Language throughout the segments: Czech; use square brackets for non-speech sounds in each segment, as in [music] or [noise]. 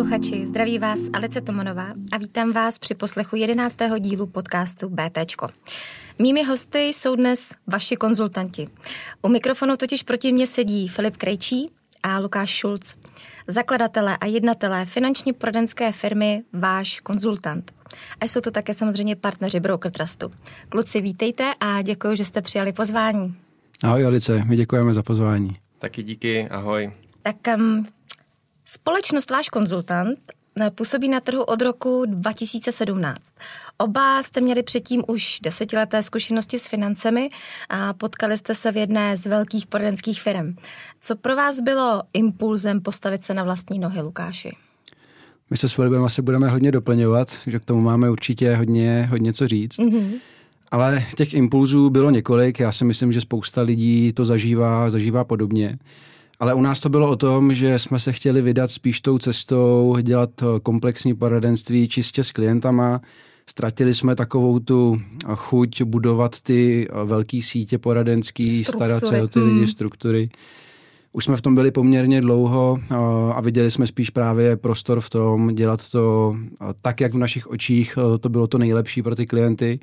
posluchači, zdraví vás Alice Tomanová a vítám vás při poslechu 11. dílu podcastu BT. Mými hosty jsou dnes vaši konzultanti. U mikrofonu totiž proti mně sedí Filip Krejčí a Lukáš Šulc, zakladatelé a jednatelé finančně poradenské firmy Váš konzultant. A jsou to také samozřejmě partneři Broker Trustu. Kluci, vítejte a děkuji, že jste přijali pozvání. Ahoj Alice, my děkujeme za pozvání. Taky díky, ahoj. Tak um, společnost Váš konzultant eh, působí na trhu od roku 2017. Oba jste měli předtím už desetileté zkušenosti s financemi a potkali jste se v jedné z velkých poradenských firm. Co pro vás bylo impulzem postavit se na vlastní nohy, Lukáši? My se s Filipem asi budeme hodně doplňovat, že k tomu máme určitě hodně, hodně co říct. Mm-hmm. Ale těch impulzů bylo několik, já si myslím, že spousta lidí to zažívá, zažívá podobně. Ale u nás to bylo o tom, že jsme se chtěli vydat spíš tou cestou, dělat komplexní poradenství čistě s klientama. Ztratili jsme takovou tu chuť budovat ty velké sítě poradenský, struktury. starat se o ty lidi, hmm. struktury. Už jsme v tom byli poměrně dlouho a viděli jsme spíš právě prostor v tom dělat to tak, jak v našich očích to bylo to nejlepší pro ty klienty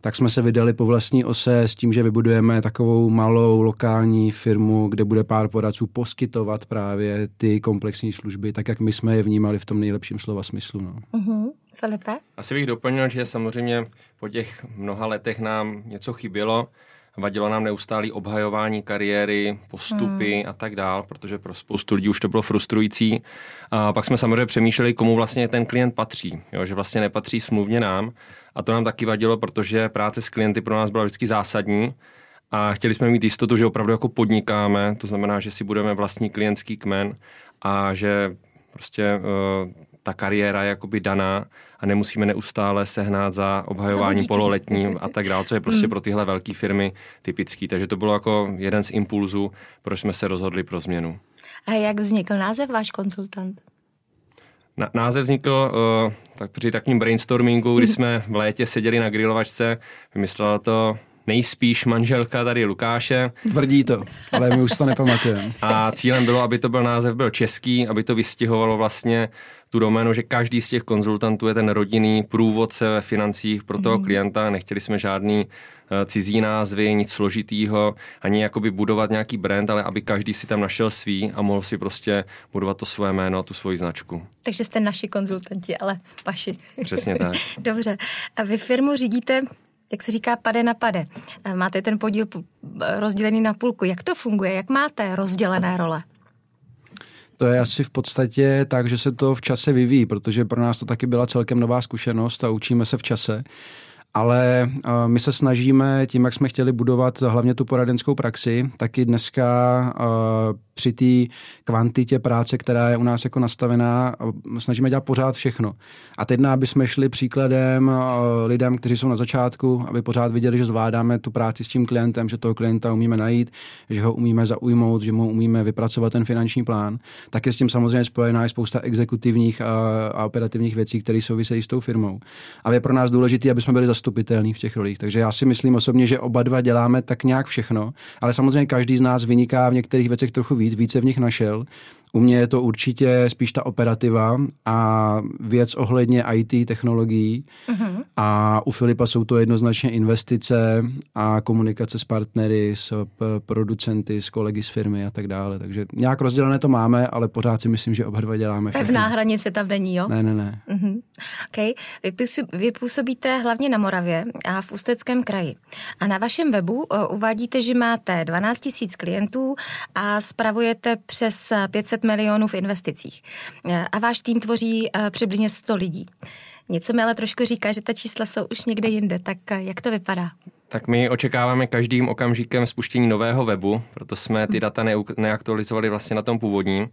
tak jsme se vydali po vlastní ose s tím, že vybudujeme takovou malou lokální firmu, kde bude pár poradců poskytovat právě ty komplexní služby, tak jak my jsme je vnímali v tom nejlepším slova smyslu. No. Uh-huh. Filipe? Asi bych doplnil, že samozřejmě po těch mnoha letech nám něco chybělo, vadilo nám neustálý obhajování kariéry, postupy hmm. a tak dál, protože pro spoustu lidí už to bylo frustrující. A pak jsme samozřejmě přemýšleli, komu vlastně ten klient patří, jo, že vlastně nepatří smluvně nám. A to nám taky vadilo, protože práce s klienty pro nás byla vždycky zásadní a chtěli jsme mít jistotu, že opravdu jako podnikáme, to znamená, že si budeme vlastní klientský kmen a že prostě uh, ta kariéra je jakoby daná a nemusíme neustále sehnat za obhajování pololetním a tak dále, co je prostě hmm. pro tyhle velké firmy typický. Takže to bylo jako jeden z impulzů, proč jsme se rozhodli pro změnu. A jak vznikl název váš konzultant? Na, název vznikl uh, tak při takovým brainstormingu, kdy jsme v létě seděli na grilovačce, vymyslela to nejspíš manželka tady Lukáše. Tvrdí to, ale my už to nepamatujeme. A cílem bylo, aby to byl název byl český, aby to vystihovalo vlastně tu doménu, že každý z těch konzultantů je ten rodinný průvodce ve financích pro toho mm. klienta. Nechtěli jsme žádný eh, cizí názvy, nic složitýho, ani jakoby budovat nějaký brand, ale aby každý si tam našel svý a mohl si prostě budovat to své jméno, tu svoji značku. Takže jste naši konzultanti, ale vaši. Přesně tak. [laughs] Dobře. A vy firmu řídíte jak se říká, pade na pade. Máte ten podíl rozdělený na půlku. Jak to funguje? Jak máte rozdělené role? To je asi v podstatě tak, že se to v čase vyvíjí, protože pro nás to taky byla celkem nová zkušenost a učíme se v čase ale my se snažíme tím, jak jsme chtěli budovat hlavně tu poradenskou praxi, taky dneska při té kvantitě práce, která je u nás jako nastavená, snažíme dělat pořád všechno. A teď, aby jsme šli příkladem lidem, kteří jsou na začátku, aby pořád viděli, že zvládáme tu práci s tím klientem, že toho klienta umíme najít, že ho umíme zaujmout, že mu umíme vypracovat ten finanční plán, tak je s tím samozřejmě spojená i spousta exekutivních a, operativních věcí, které souvisejí s tou firmou. A je pro nás důležité, aby jsme byli zastupitelní v těch rolích. Takže já si myslím osobně, že oba dva děláme tak nějak všechno, ale samozřejmě každý z nás vyniká v některých věcech trochu víc, více v nich našel. U mě je to určitě spíš ta operativa a věc ohledně IT technologií. Uh-huh. A u Filipa jsou to jednoznačně investice a komunikace s partnery, s producenty, s kolegy z firmy a tak dále. Takže nějak rozdělené to máme, ale pořád si myslím, že oba dva děláme všechno. Pevná hranice tam není, jo? Ne, ne, ne. Uh-huh. Okay. Vy, působíte hlavně na Moravě a v Ústeckém kraji. A na vašem webu uvádíte, že máte 12 000 klientů a spravujete přes 500 milionů v investicích. A váš tým tvoří eh, přibližně 100 lidí. Něco mi ale trošku říká, že ta čísla jsou už někde jinde, tak eh, jak to vypadá? Tak my očekáváme každým okamžikem spuštění nového webu, proto jsme ty data neaktualizovali vlastně na tom původním.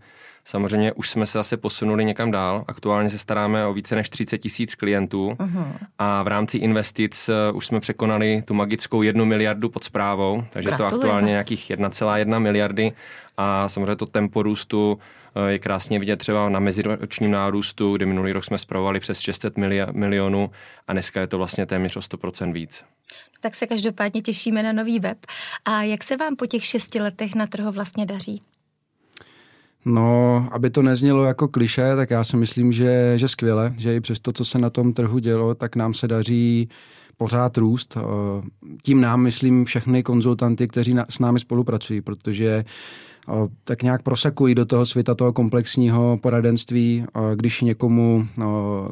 Samozřejmě už jsme se zase posunuli někam dál. Aktuálně se staráme o více než 30 tisíc klientů uh-huh. a v rámci investic eh, už jsme překonali tu magickou jednu miliardu pod zprávou, takže Gratulujeme. to aktuálně nějakých 1,1 miliardy a samozřejmě to tempo růstu eh, je krásně vidět třeba na meziročním nárůstu, kdy minulý rok jsme zpravovali přes 600 milionů a dneska je to vlastně téměř o 100% víc. Tak se každopádně těšíme na nový web. A jak se vám po těch šesti letech na trhu vlastně daří? No, aby to neznělo jako kliše, tak já si myslím, že, že skvěle, že i přes to, co se na tom trhu dělo, tak nám se daří pořád růst. Tím nám myslím všechny konzultanty, kteří s námi spolupracují, protože tak nějak prosekují do toho světa toho komplexního poradenství. Když někomu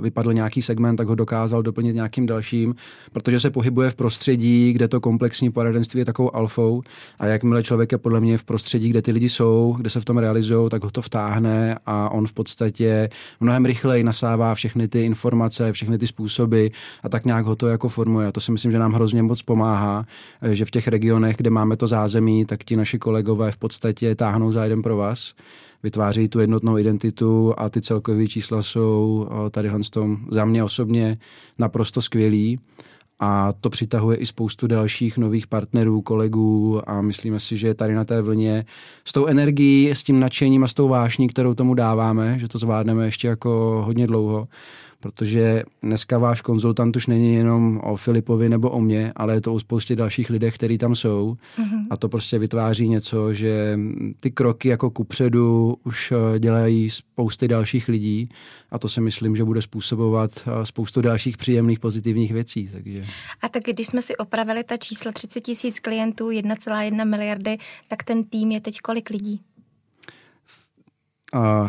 vypadl nějaký segment, tak ho dokázal doplnit nějakým dalším, protože se pohybuje v prostředí, kde to komplexní poradenství je takovou alfou a jakmile člověk je podle mě v prostředí, kde ty lidi jsou, kde se v tom realizují, tak ho to vtáhne a on v podstatě mnohem rychleji nasává všechny ty informace, všechny ty způsoby a tak nějak ho to jako formuje. A to si myslím, že nám hrozně moc pomáhá, že v těch regionech, kde máme to zázemí, tak ti naši kolegové v podstatě táhnou za jeden pro vás, vytváří tu jednotnou identitu a ty celkové čísla jsou tady tom za mě osobně naprosto skvělý. A to přitahuje i spoustu dalších nových partnerů, kolegů a myslíme si, že tady na té vlně s tou energií, s tím nadšením a s tou vášní, kterou tomu dáváme, že to zvládneme ještě jako hodně dlouho, protože dneska váš konzultant už není jenom o Filipovi nebo o mně, ale je to o spoustě dalších lidech, kteří tam jsou mm-hmm. a to prostě vytváří něco, že ty kroky jako kupředu už eh, dělají spousty dalších lidí a to si myslím, že bude způsobovat eh, spoustu dalších příjemných pozitivních věcí. Takže. A tak když jsme si opravili ta čísla 30 tisíc klientů, 1,1 miliardy, tak ten tým je teď kolik lidí?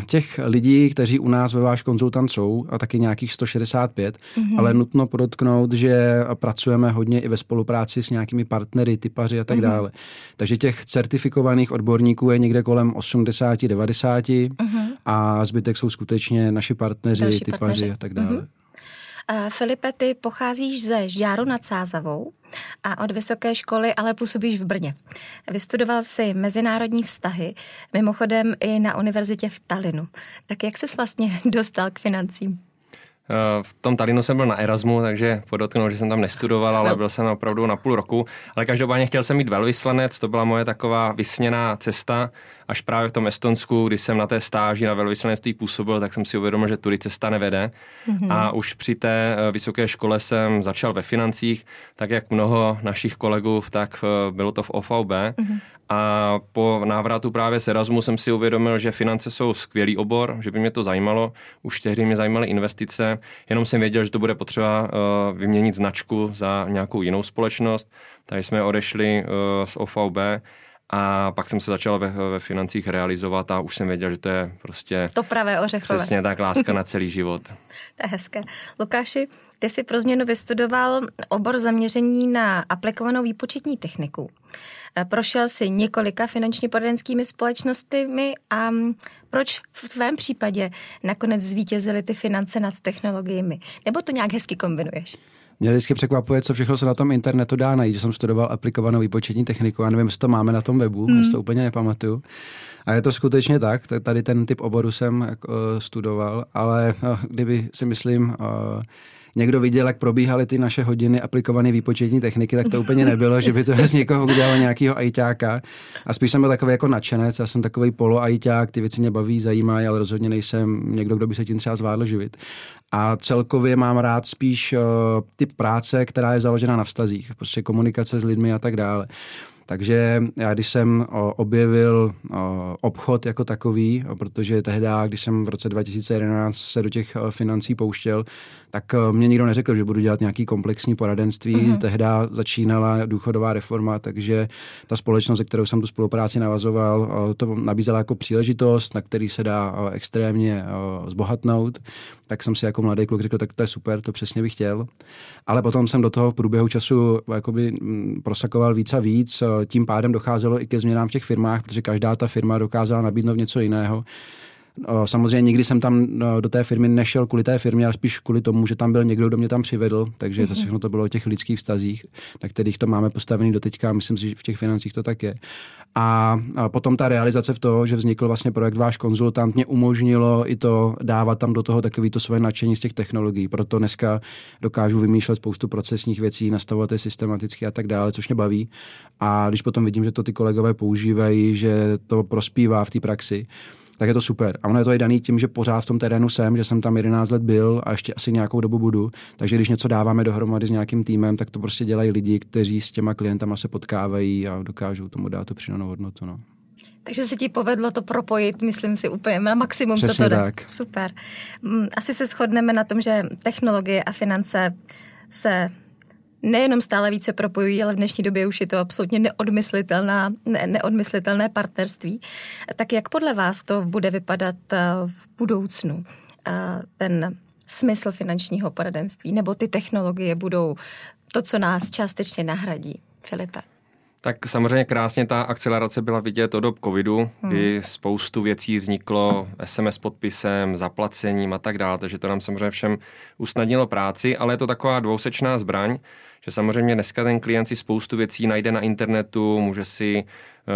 Těch lidí, kteří u nás ve váš konzultant jsou, a taky nějakých 165, mm-hmm. ale nutno podotknout, že pracujeme hodně i ve spolupráci s nějakými partnery, typaři a tak mm-hmm. dále. Takže těch certifikovaných odborníků je někde kolem 80-90 mm-hmm. a zbytek jsou skutečně naši partneři, Další typaři partneři. a tak dále. Mm-hmm. Uh, Filipe, ty pocházíš ze Žáru nad Sázavou a od vysoké školy ale působíš v Brně. Vystudoval si mezinárodní vztahy, mimochodem i na univerzitě v Talinu. Tak jak se vlastně [laughs] dostal k financím? Eh, v tom Talinu jsem byl na Erasmu, takže podotknu, že jsem tam nestudoval, ale no. byl jsem opravdu na půl roku. Ale každopádně chtěl jsem mít velvyslanec, to byla moje taková vysněná cesta. Až právě v tom Estonsku, když jsem na té stáži na velvyslanectví působil, tak jsem si uvědomil, že tudy cesta nevede. Mm-hmm. A už při té eh, vysoké škole jsem začal ve financích, tak jak mnoho našich kolegů, tak eh, bylo to v OVB. Mm-hmm. A po návratu právě z Erasmu jsem si uvědomil, že finance jsou skvělý obor, že by mě to zajímalo. Už tehdy mě zajímaly investice, jenom jsem věděl, že to bude potřeba uh, vyměnit značku za nějakou jinou společnost. Takže jsme odešli z OVB a pak jsem se začal ve, ve financích realizovat a už jsem věděl, že to je prostě... To pravé ořechové. Přesně tak, láska na celý život. [laughs] to je hezké. Lukáši, ty jsi pro změnu vystudoval obor zaměření na aplikovanou výpočetní techniku. Eh, prošel si několika finančně poradenskými společnostmi a proč v tvém případě nakonec zvítězily ty finance nad technologiemi? Nebo to nějak hezky kombinuješ? Mě vždycky překvapuje, co všechno se na tom internetu dá najít, že jsem studoval aplikovanou výpočetní techniku a nevím, jestli to máme na tom webu, hmm. já to úplně nepamatuju. A je to skutečně tak, tady ten typ oboru jsem uh, studoval, ale uh, kdyby si myslím, uh, někdo viděl, jak probíhaly ty naše hodiny aplikované výpočetní techniky, tak to úplně nebylo, že by to z někoho udělal nějakého ajťáka. A spíš jsem byl takový jako nadšenec, já jsem takový polo ajťák, ty věci mě baví, zajímají, ale rozhodně nejsem někdo, kdo by se tím třeba zvládl živit. A celkově mám rád spíš uh, typ práce, která je založena na vztazích, prostě komunikace s lidmi a tak dále. Takže já, když jsem objevil obchod jako takový, protože tehdy, když jsem v roce 2011 se do těch financí pouštěl, tak mě nikdo neřekl, že budu dělat nějaký komplexní poradenství. Mm-hmm. Tehdy začínala důchodová reforma, takže ta společnost, se kterou jsem tu spolupráci navazoval, to nabízela jako příležitost, na který se dá extrémně zbohatnout. Tak jsem si jako mladý kluk řekl, tak to je super, to přesně bych chtěl. Ale potom jsem do toho v průběhu času jakoby prosakoval víc a víc tím pádem docházelo i ke změnám v těch firmách, protože každá ta firma dokázala nabídnout něco jiného. Samozřejmě nikdy jsem tam do té firmy nešel kvůli té firmě, ale spíš kvůli tomu, že tam byl někdo, kdo mě tam přivedl, takže to mhm. všechno to bylo o těch lidských vztazích, na kterých to máme postavený do teďka a myslím si, že v těch financích to tak je. A, a potom ta realizace v toho, že vznikl vlastně projekt Váš konzultant, mě umožnilo i to dávat tam do toho takový to svoje nadšení z těch technologií. Proto dneska dokážu vymýšlet spoustu procesních věcí, nastavovat je systematicky a tak dále, což mě baví. A když potom vidím, že to ty kolegové používají, že to prospívá v té praxi, tak je to super. A ono je to i daný tím, že pořád v tom terénu jsem, že jsem tam 11 let byl a ještě asi nějakou dobu budu. Takže když něco dáváme dohromady s nějakým týmem, tak to prostě dělají lidi, kteří s těma klientama se potkávají a dokážou tomu dát tu přidanou hodnotu. No. Takže se ti povedlo to propojit, myslím si, úplně na maximum, Přesně co to tak. Super. Mm, Asi se shodneme na tom, že technologie a finance se nejenom stále více propojují, ale v dnešní době už je to absolutně neodmyslitelná, ne, neodmyslitelné partnerství. Tak jak podle vás to bude vypadat eh, v budoucnu? Eh, Ten smysl finančního poradenství nebo ty technologie budou to, co nás částečně nahradí? Filipe. Tak samozřejmě krásně ta akcelerace byla vidět od dob covidu, kdy spoustu věcí vzniklo SMS podpisem, zaplacením a tak dále, takže to nám samozřejmě všem usnadnilo práci, ale je to taková dvousečná zbraň, že samozřejmě dneska ten klient si spoustu věcí najde na internetu, může si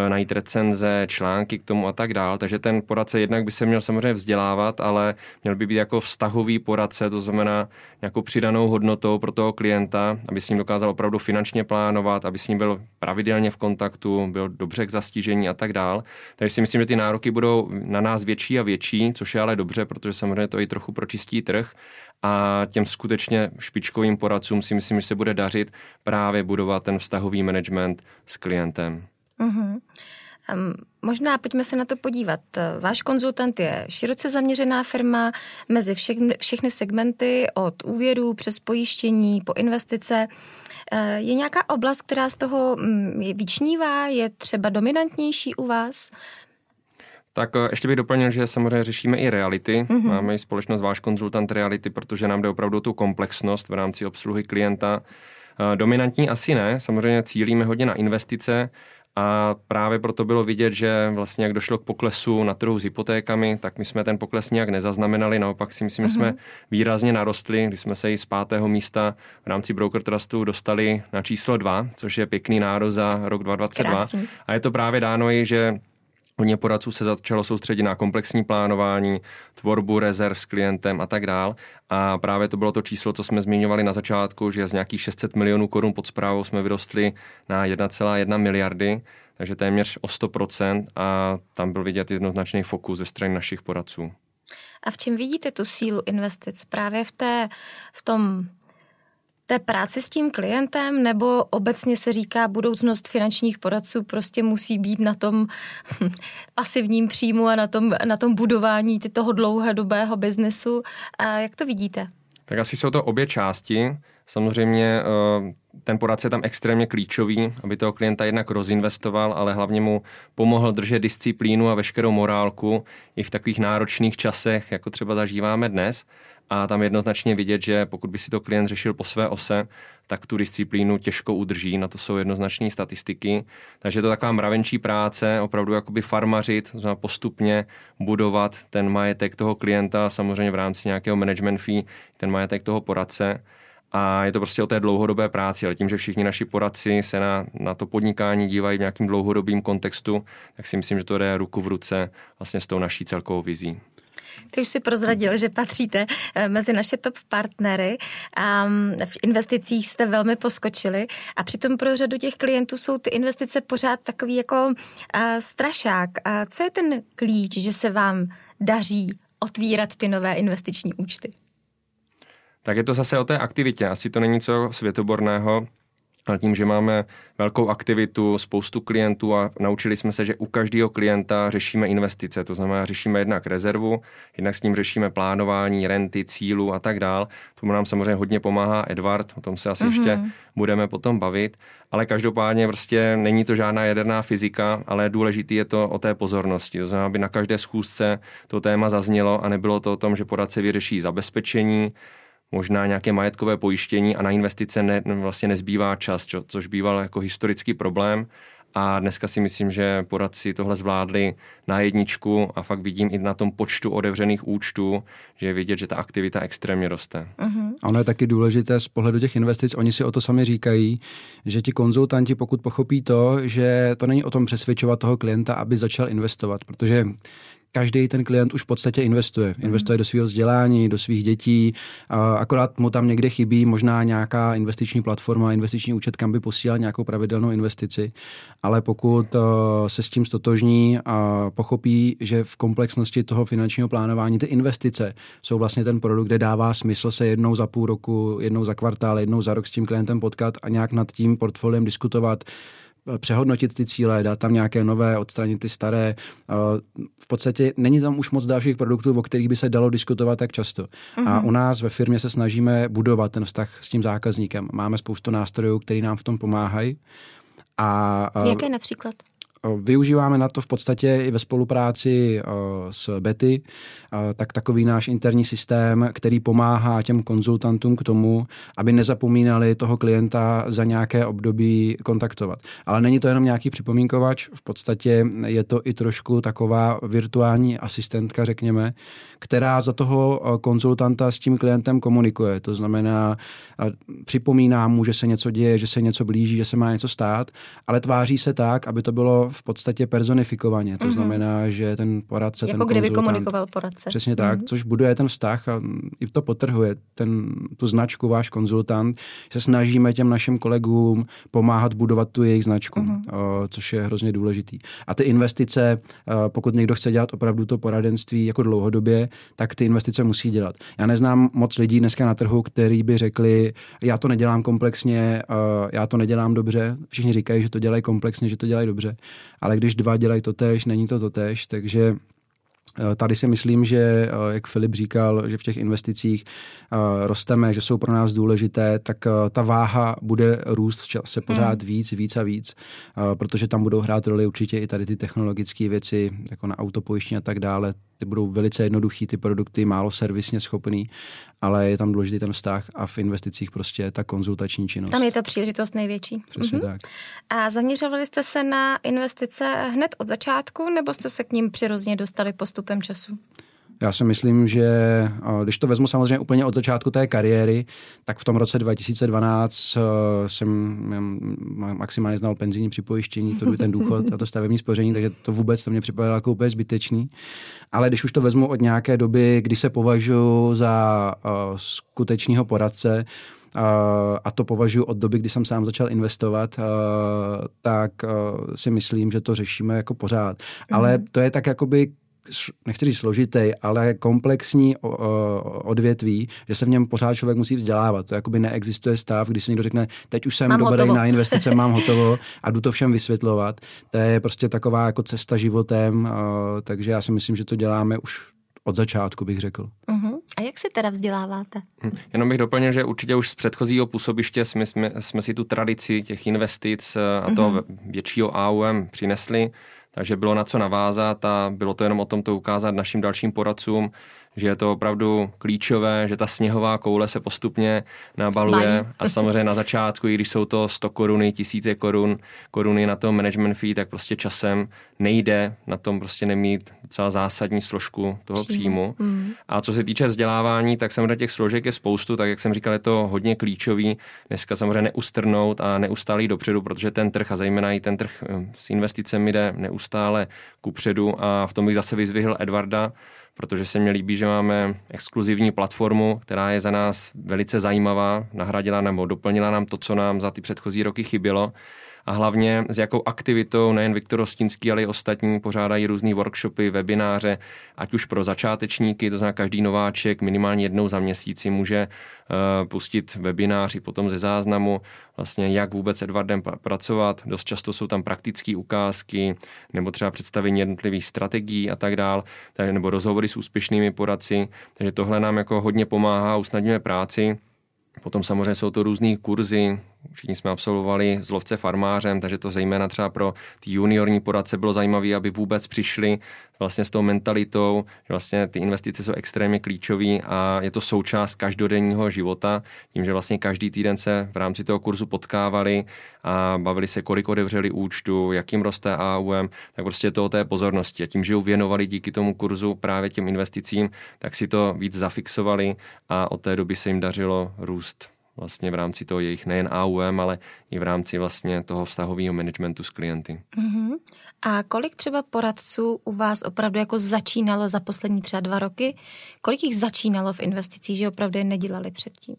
najít recenze, články k tomu a tak dál. Takže ten poradce jednak by se měl samozřejmě vzdělávat, ale měl by být jako vztahový poradce, to znamená nějakou přidanou hodnotou pro toho klienta, aby s ním dokázal opravdu finančně plánovat, aby s ním byl pravidelně v kontaktu, byl dobře k zastižení a tak dál. Takže si myslím, že ty nároky budou na nás větší a větší, což je ale dobře, protože samozřejmě to i trochu pročistí trh a těm skutečně špičkovým poradcům si myslím, že se bude dařit právě budovat ten vztahový management s klientem. Um, možná pojďme se na to podívat. Váš konzultant je široce zaměřená firma mezi všechny, všechny segmenty od úvěru přes pojištění po investice. Eh, Je nějaká oblast, která z toho mm, je vyčnívá, je třeba dominantnější u vás? Tak eh, ještě bych doplnil, že samozřejmě řešíme i reality. Mm-hmm. Máme i společnost Váš konzultant reality, protože nám jde opravdu o tu komplexnost v rámci obsluhy klienta. Eh, Dominantní asi ne, samozřejmě cílíme hodně na investice a právě proto bylo vidět, že vlastně jak došlo k poklesu na trhu s hypotékami, tak my jsme ten pokles nějak nezaznamenali, naopak si myslím, že jsme výrazně narostli, když jsme se i z pátého místa v rámci Broker Trustu dostali na číslo 2, což je pěkný národ za rok 2022. Krásný. A je to právě dáno i, že Hodně poradců se začalo soustředit na komplexní plánování, tvorbu rezerv s klientem a tak dál. A právě to bylo to číslo, co jsme zmiňovali na začátku, že z nějakých 600 milionů korun pod zprávou jsme vyrostli na 1,1 miliardy, takže téměř o 100% a tam byl vidět jednoznačný fokus ze strany našich poradců. A v čem vidíte tu sílu investic? Právě v, té, v tom té práci s tím klientem, nebo obecně se říká, budoucnost finančních poradců prostě musí být na tom [laughs] pasivním příjmu a na tom, na tom budování toho dlouhodobého biznesu. A jak to vidíte? Tak asi jsou to obě části. Samozřejmě eh, ten poradce je tam extrémně klíčový, aby toho klienta jednak rozinvestoval, ale hlavně mu pomohl držet disciplínu a veškerou morálku i v takových náročných časech, jako třeba zažíváme dnes. A tam jednoznačně vidět, že pokud by si to klient řešil po své ose, tak tu disciplínu těžko udrží, na to jsou jednoznačné statistiky. Takže je to taková mravenčí práce, opravdu jakoby farmařit, to znamená postupně budovat ten majetek toho klienta, samozřejmě v rámci nějakého management fee, ten majetek toho poradce. A je to prostě o té dlouhodobé práci, ale tím, že všichni naši poradci se na, na to podnikání dívají v nějakým dlouhodobým kontextu, tak si myslím, že to jde ruku v ruce vlastně s tou naší celkovou vizí. Ty už si prozradil, že patříte eh, mezi naše top partnery a v investicích jste velmi poskočili a přitom pro řadu těch klientů jsou ty investice pořád takový jako uh, strašák. A co je ten klíč, že se vám daří otvírat ty nové investiční účty? Tak je to zase o té aktivitě. Asi to není co světoborného, ale tím, že máme velkou aktivitu, spoustu klientů a naučili jsme se, že u každého klienta řešíme investice, to znamená řešíme jednak rezervu, jednak s ním řešíme plánování, renty, cílu a tak dál. Tomu nám samozřejmě hodně pomáhá Edward, o tom se asi mm-hmm. ještě budeme potom bavit, ale každopádně prostě není to žádná jaderná fyzika, ale důležitý je to o té pozornosti. To znamená, aby na každé schůzce to téma zaznělo a nebylo to o tom, že poradce vyřeší zabezpečení, možná nějaké majetkové pojištění a na investice ne, vlastně nezbývá čas, čo, což býval jako historický problém. A dneska si myslím, že poradci tohle zvládli na jedničku a fakt vidím i na tom počtu otevřených účtů, že je vidět, že ta aktivita extrémně roste. Uh-huh. A ono je taky důležité z pohledu těch investic, oni si o to sami říkají, že ti konzultanti, pokud pochopí to, že to není o tom přesvědčovat toho klienta, aby začal investovat, protože každý ten klient už v podstatě investuje. Investuje do svého vzdělání, do svých dětí, akorát mu tam někde chybí možná nějaká investiční platforma, investiční účet, kam by posílal nějakou pravidelnou investici. Ale pokud uh, se s tím stotožní a pochopí, že v komplexnosti toho finančního plánování ty investice jsou vlastně ten produkt, kde dává smysl se jednou za půl roku, jednou za kvartál, jednou za rok s tím klientem potkat a nějak nad tím portfoliem diskutovat, přehodnotit ty cíle, dát tam nějaké nové, odstranit ty staré. V podstatě není tam už moc dalších produktů, o kterých by se dalo diskutovat tak často. Mm-hmm. A mhm. u nás ve firmě se snažíme budovat ten vztah s tím zákazníkem. Máme spoustu nástrojů, které nám v tom pomáhají. A, Jaké například? Využíváme na to v podstatě i ve spolupráci s Betty, tak takový náš interní systém, který pomáhá těm konzultantům k tomu, aby nezapomínali toho klienta za nějaké období kontaktovat. Ale není to jenom nějaký připomínkovač, v podstatě je to i trošku taková virtuální asistentka, řekněme, která za toho konzultanta s tím klientem komunikuje. To znamená, připomíná mu, že se něco děje, že se něco blíží, že se má něco stát, ale tváří se tak, aby to bylo v podstatě personifikovaně. To mm-hmm. znamená, že ten poradce, jako ten kdyby komunikoval poradce. Přesně tak, mm-hmm. což buduje ten vztah a i to potrhuje ten, tu značku, váš konzultant. Se snažíme těm našim kolegům pomáhat budovat tu jejich značku, mm-hmm. o, což je hrozně důležitý. A ty investice, o, pokud někdo chce dělat opravdu to poradenství jako dlouhodobě, tak ty investice musí dělat. Já neznám moc lidí dneska na trhu, který by řekli, já to nedělám komplexně, o, já to nedělám dobře. Všichni říkají, že to dělají komplexně, že to dělají dobře ale když dva dělají to tež, není to to tež, takže eh, Tady si myslím, že, eh, jak Filip říkal, že v těch investicích eh, rosteme, že jsou pro nás důležité, tak ta váha bude růst v čase pořád hmm. víc, víc a víc, protože tam budou hrát roli určitě i tady ty technologické věci, jako na autopojištění a tak dále ty budou velice jednoduchý, ty produkty, málo servisně schopný, ale je tam důležitý ten vztah a v investicích prostě ta konzultační činnost. Tam je to příležitost největší. Přesně mm-hmm. tak. A zaměřovali jste se na investice hned od začátku, nebo jste se k ním přirozeně dostali postupem času? Já si myslím, že když to vezmu samozřejmě úplně od začátku té kariéry, tak v tom roce 2012 jsem maximálně znal penzijní připojištění, to byl ten důchod a to stavební spoření, takže to vůbec to mě připadalo jako úplně zbytečný. Ale když už to vezmu od nějaké doby, kdy se považuji za skutečného poradce, a to považuji od doby, kdy jsem sám začal investovat, tak si myslím, že to řešíme jako pořád. Ale mhm. to je tak jakoby nechci říct složitý, ale komplexní odvětví, že se v něm pořád člověk musí vzdělávat. To jakoby neexistuje stav, kdy se někdo řekne, teď už jsem mám dobrý hotovo. na investice, mám hotovo a jdu to všem vysvětlovat. To je prostě taková jako cesta životem, takže já si myslím, že to děláme už od začátku, bych řekl. Uh-huh. A jak se teda vzděláváte? Hm. Jenom bych doplnil, že určitě už z předchozího působiště jsme, jsme, jsme si tu tradici těch investic a toho uh-huh. většího AUM přinesli takže bylo na co navázat a bylo to jenom o tom to ukázat našim dalším poradcům, že je to opravdu klíčové, že ta sněhová koule se postupně nabaluje Balí. a samozřejmě na začátku, i když jsou to 100 koruny, tisíce korun, koruny na tom management fee, tak prostě časem nejde na tom prostě nemít docela zásadní složku toho příjmu. příjmu. Mm. A co se týče vzdělávání, tak samozřejmě těch složek je spoustu, tak jak jsem říkal, je to hodně klíčový. Dneska samozřejmě neustrnout a neustálý dopředu, protože ten trh a zejména i ten trh eh, s investicemi jde neustále kupředu a v tom bych zase vyzvihl Edvarda, protože se mi líbí, že máme exkluzivní platformu, která je za nás velice zajímavá, nahradila nebo doplnila nám to, co nám za ty předchozí roky chybělo a hlavně s jakou aktivitou nejen Viktor Rostinský, ale i ostatní pořádají různé workshopy, webináře, ať už pro začátečníky, to znamená každý nováček minimálně jednou za měsíc si může uh, pustit i potom ze záznamu, vlastně jak vůbec s Edwardem pracovat. Dost často jsou tam praktické ukázky nebo třeba představení jednotlivých strategií a tak dál, nebo rozhovory s úspěšnými poradci. Takže tohle nám jako hodně pomáhá, usnadňuje práci. Potom samozřejmě jsou to různé kurzy, všichni jsme absolvovali z lovce farmářem, takže to zejména třeba pro ty juniorní poradce bylo zajímavé, aby vůbec přišli vlastně s tou mentalitou, že vlastně ty investice jsou extrémně klíčové a je to součást každodenního života, tím, že vlastně každý týden se v rámci toho kurzu potkávali a bavili se, kolik odevřeli účtu, jakým roste AUM, tak prostě to o té pozornosti. A tím, že věnovali díky tomu kurzu právě těm investicím, tak si to víc zafixovali a od té doby se jim dařilo růst vlastně v rámci toho jejich nejen AUM, ale i v rámci vlastně toho vztahového managementu s klienty. Uh-huh. A kolik třeba poradců u vás opravdu jako začínalo za poslední třeba dva roky? Kolik jich začínalo v investicích, že opravdu je nedělali předtím?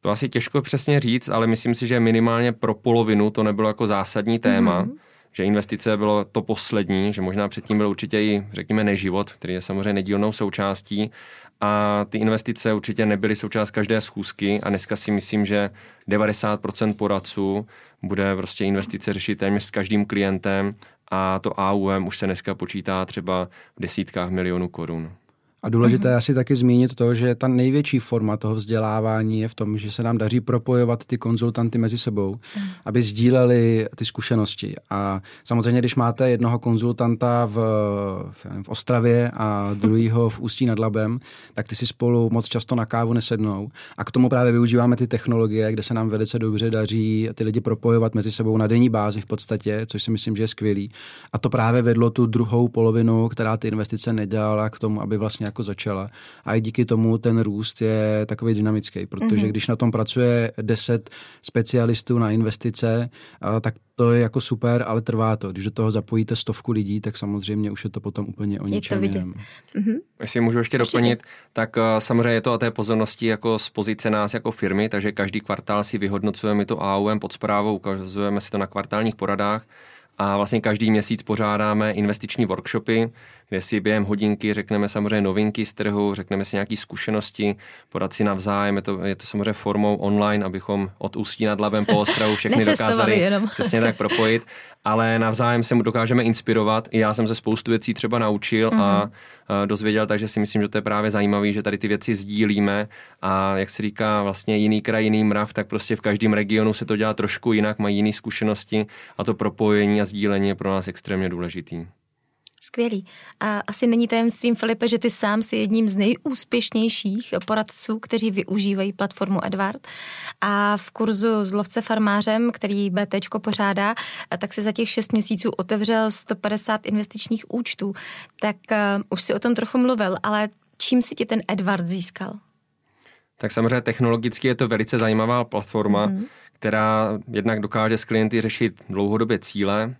To asi těžko přesně říct, ale myslím si, že minimálně pro polovinu to nebylo jako zásadní téma. Uh-huh že investice bylo to poslední, že možná předtím byl určitě i, řekněme, neživot, který je samozřejmě nedílnou součástí a ty investice určitě nebyly součást každé schůzky a dneska si myslím, že 90% poradců bude prostě investice řešit téměř s každým klientem a to AUM už se dneska počítá třeba v desítkách milionů korun. A důležité je asi taky zmínit to, že ta největší forma toho vzdělávání je v tom, že se nám daří propojovat ty konzultanty mezi sebou, aby sdíleli ty zkušenosti. A samozřejmě, když máte jednoho konzultanta v, v Ostravě a [laughs] druhýho v Ústí nad Labem, tak ty si spolu moc často na kávu nesednou. A k tomu právě využíváme ty technologie, kde se nám velice dobře daří ty lidi propojovat mezi sebou na denní bázi v podstatě, což si myslím, že je skvělý. A to právě vedlo tu druhou polovinu, která ty investice nedělala k tomu, aby vlastně jako začala. A i díky tomu ten růst je takový dynamický, protože mm-hmm. když na tom pracuje 10 specialistů na investice, tak to je jako super, ale trvá to. Když do toho zapojíte stovku lidí, tak samozřejmě už je to potom úplně o něčem je to vidět. jiném. Mm-hmm. Jestli můžu ještě Určitě. doplnit, tak uh, samozřejmě je to o té pozornosti jako z pozice nás jako firmy, takže každý kvartál si vyhodnocujeme to AUM pod zprávou, ukazujeme si to na kvartálních poradách a vlastně každý měsíc pořádáme investiční workshopy, kde si během hodinky řekneme samozřejmě novinky z trhu, řekneme si nějaké zkušenosti, podat si navzájem, je to, je to samozřejmě formou online, abychom od Ústí nad Labem po Ostravu všechny [laughs] dokázali jenom. [laughs] přesně tak propojit ale navzájem se mu dokážeme inspirovat. I já jsem se spoustu věcí třeba naučil mm-hmm. a, mhm. a dozvěděl, takže si myslím, že to je právě zajímavé, že tady ty věci sdílíme a jak se říká vlastně jiný kraj, jiný mrav, tak prostě v každém regionu se to dělá trošku jinak, mají jiné zkušenosti a to propojení a sdílení je pro nás extrémně důležitý. Skvělý. A asi není tajemstvím, Filipe, že ty sám si jedním z nejúspěšnějších poradců, kteří využívají platformu Edward. A v kurzu s lovce farmářem, který BT pořádá, tak si za těch šest měsíců otevřel 150 investičních účtů. Tak uh, už si o tom trochu mluvil, ale čím si ti ten Edward získal? Tak samozřejmě technologicky je to velice zajímavá platforma, mm-hmm. která jednak dokáže s klienty řešit dlouhodobě cíle,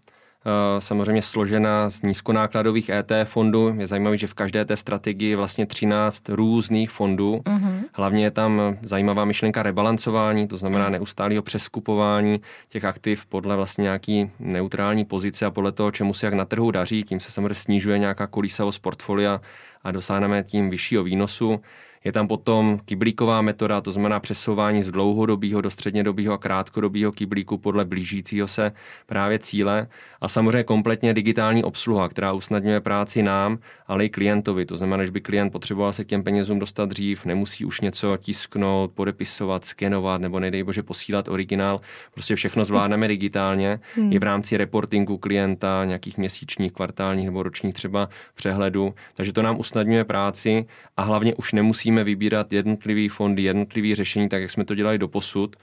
samozřejmě složena z nízkonákladových ETF fondů. Je zajímavé, že v každé té strategii je vlastně 13 různých fondů. Uh-huh. Hlavně je tam zajímavá myšlenka rebalancování, to znamená neustálého přeskupování těch aktiv podle vlastně nějaký neutrální pozice a podle toho, čemu se jak na trhu daří. Tím se samozřejmě snižuje nějaká kolísavost portfolia a dosáhneme tím vyššího výnosu. Je tam potom kyblíková metoda, to znamená přesouvání z dlouhodobého do střednědobého a krátkodobého kyblíku podle blížícího se právě cíle a samozřejmě kompletně digitální obsluha, která usnadňuje práci nám, ale i klientovi. To znamená, že by klient potřeboval se k těm penězům dostat dřív, nemusí už něco tisknout, podepisovat, skenovat nebo nedej bože posílat originál. Prostě všechno zvládneme digitálně. Hmm. I v rámci reportingu klienta, nějakých měsíčních, kvartálních nebo ročních třeba přehledu. Takže to nám usnadňuje práci a hlavně už nemusíme vybírat jednotlivý fondy, jednotlivý řešení, tak jak jsme to dělali do posud.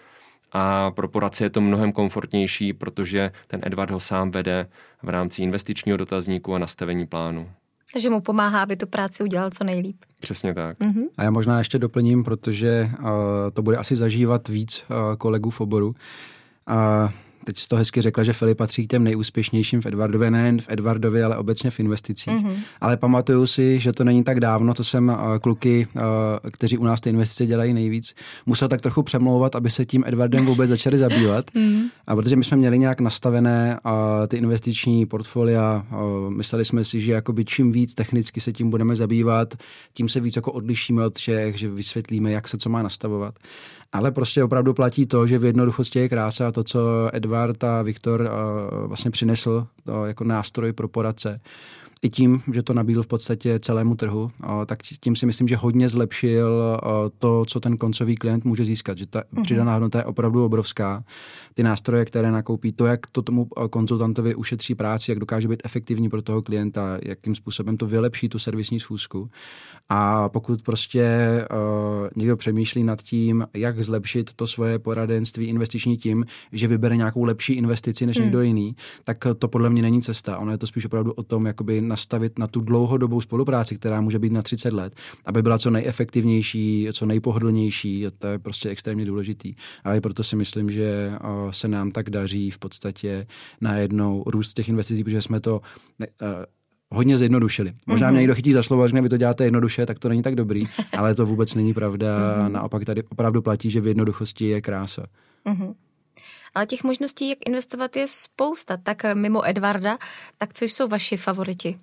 A pro poradce je to mnohem komfortnější, protože ten Edward ho sám vede v rámci investičního dotazníku a nastavení plánu. Takže mu pomáhá, aby tu práci udělal co nejlíp. Přesně tak. Mm-hmm. A já možná ještě doplním, protože uh, to bude asi zažívat víc uh, kolegů v oboru. Uh, teď jsi to hezky řekla, že Filip patří k těm nejúspěšnějším v Edwardově, nejen v Edwardově, ale obecně v investicích. Mm-hmm. Ale pamatuju si, že to není tak dávno, co jsem uh, kluky, uh, kteří u nás ty investice dělají nejvíc, musel tak trochu přemlouvat, aby se tím Edwardem vůbec začali [laughs] zabývat. Mm-hmm. A protože my jsme měli nějak nastavené uh, ty investiční portfolia, mysleli jsme si, že jakoby čím víc technicky se tím budeme zabývat, tím se víc jako odlišíme od všech, že vysvětlíme, jak se co má nastavovat. Ale prostě opravdu platí to, že v jednoduchosti je krása a to, co Edward a Viktor uh, vlastně přinesl to jako nástroj pro poradce, i tím, že to nabídl v podstatě celému trhu, tak tím si myslím, že hodně zlepšil to, co ten koncový klient může získat. Že ta mm-hmm. přidaná hodnota je opravdu obrovská. Ty nástroje, které nakoupí, to, jak to tomu konzultantovi ušetří práci, jak dokáže být efektivní pro toho klienta, jakým způsobem to vylepší tu servisní schůzku. A pokud prostě uh, někdo přemýšlí nad tím, jak zlepšit to svoje poradenství investiční tím, že vybere nějakou lepší investici než mm. někdo jiný, tak to podle mě není cesta. Ono je to spíš opravdu o tom, jakoby nastavit na tu dlouhodobou spolupráci, která může být na 30 let, aby byla co nejefektivnější, co nejpohodlnější. To je prostě extrémně důležitý. A i proto si myslím, že se nám tak daří v podstatě najednou růst těch investicí, protože jsme to hodně zjednodušili. Možná mm-hmm. mě někdo chytí za slovo, že vy to děláte jednoduše, tak to není tak dobrý, [laughs] ale to vůbec není pravda. Mm-hmm. Naopak tady opravdu platí, že v jednoduchosti je krása. Mm-hmm. Ale těch možností, jak investovat, je spousta. Tak mimo Edvarda, tak co jsou vaši favoriti?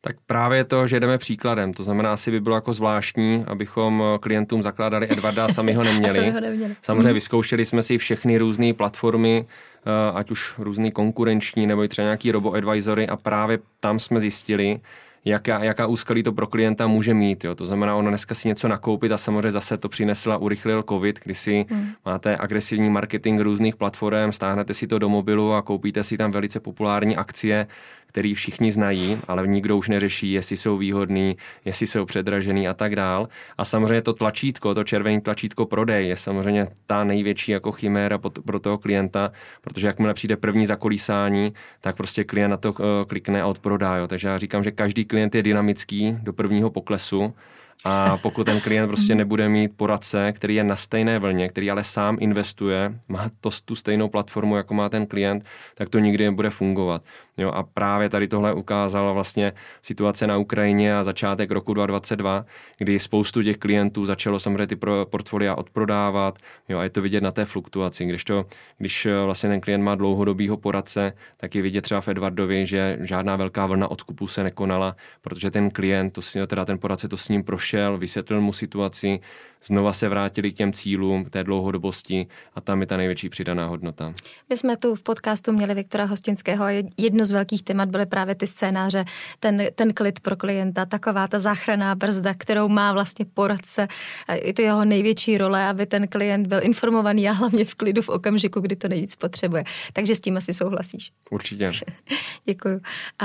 Tak právě to, že jdeme příkladem. To znamená, asi by bylo jako zvláštní, abychom klientům zakládali Edvarda a sami ho [laughs] neměli. sami ho neměli. Samozřejmě mhm. vyzkoušeli jsme si všechny různé platformy, eh, ať už různý konkurenční nebo i třeba nějaký robo-advisory a právě tam jsme zjistili, jaká, jaká úskalí to pro klienta může mít. Jo. To znamená, ono dneska si něco nakoupit a samozřejmě zase to přinesl a urychlil COVID, kdy si hmm. máte agresivní marketing různých platform, stáhnete si to do mobilu a koupíte si tam velice populární akcie který všichni znají, ale nikdo už neřeší, jestli jsou výhodný, jestli jsou předražený a tak dál. A samozřejmě to tlačítko, to červené tlačítko prodej je samozřejmě ta největší jako chiméra pro toho klienta, protože jakmile přijde první zakolísání, tak prostě klient na to eh, klikne a odprodá. Jo. Takže já říkám, že každý klient je dynamický do prvního poklesu a pokud ten klient prostě nebude mít poradce, který je na stejné vlně, který ale sám investuje, má to tu stejnou platformu, jako má ten klient, tak to nikdy nebude fungovat. Jo, a právě tady tohle ukázala vlastně situace na Ukrajině a začátek roku 2022, kdy spoustu těch klientů začalo samozřejmě ty portfolia odprodávat jo, a je to vidět na té fluktuaci. Když, to, když eh, vlastně ten klient má dlouhodobýho poradce, tak je vidět třeba v Edwardovi, že žádná velká vlna odkupu se nekonala, protože ten klient, to, teda ten poradce to s ním prošel, vysvětlil mu situaci, znova se vrátili k těm cílům té dlouhodobosti a tam je ta největší přidaná hodnota. My jsme tu v podcastu měli Viktora Hostinského a jedno z velkých témat byly právě ty scénáře, ten, ten klid pro klienta, taková ta záchranná brzda, kterou má vlastně poradce. Je to jeho největší role, aby ten klient byl informovaný a hlavně v klidu v okamžiku, kdy to nejvíc potřebuje. Takže s tím asi souhlasíš. Určitě. [laughs] Děkuji.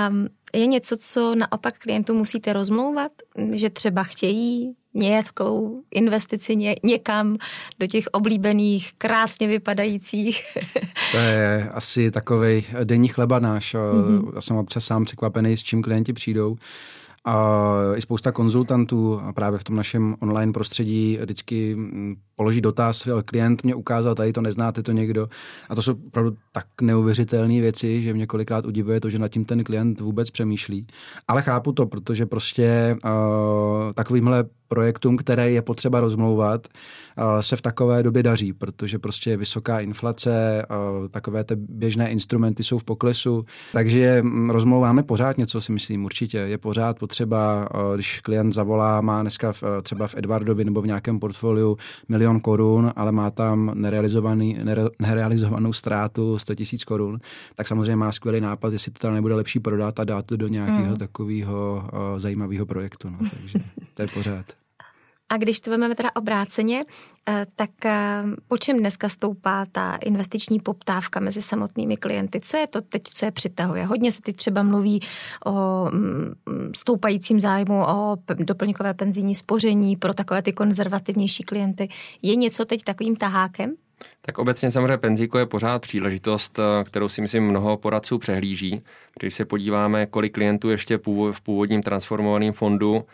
Um, je něco, co naopak klientům musíte rozmlouvat, že třeba chtějí nějakou investici ně, někam do těch oblíbených, krásně vypadajících. to je asi takový denní chleba náš. Mm-hmm. Já jsem občas sám překvapený, s čím klienti přijdou. A i spousta konzultantů a právě v tom našem online prostředí vždycky mm, položí dotaz, klient mě ukázal, tady to neznáte to někdo. A to jsou opravdu tak neuvěřitelné věci, že mě kolikrát udivuje to, že nad tím ten klient vůbec přemýšlí. Ale chápu to, protože prostě uh, takovýmhle projektům, které je potřeba rozmlouvat, se v takové době daří, protože prostě je vysoká inflace, takové ty běžné instrumenty jsou v poklesu, takže mm, rozmlouváme pořád něco, si myslím, určitě. Je pořád potřeba, když klient zavolá, má dneska v, třeba v Edwardovi nebo v nějakém portfoliu milion korun, ale má tam nerealizovaný, nere, nerealizovanou ztrátu 100 tisíc korun, tak samozřejmě má skvělý nápad, jestli to tam nebude lepší prodat a dát to do nějakého hmm. takového zajímavého projektu. No, takže to je pořád. A když to vezmeme teda obráceně, eh, tak eh, po čem dneska stoupá ta investiční poptávka mezi samotnými klienty? Co je to teď, co je přitahuje? Hodně se teď třeba mluví o mm, stoupajícím zájmu o doplňkové penzijní spoření pro takové ty konzervativnější klienty. Je něco teď takovým tahákem? Tak obecně samozřejmě penzíko je pořád příležitost, eh, kterou si myslím mnoho poradců přehlíží. Když se podíváme, kolik klientů ještě v původním transformovaném fondu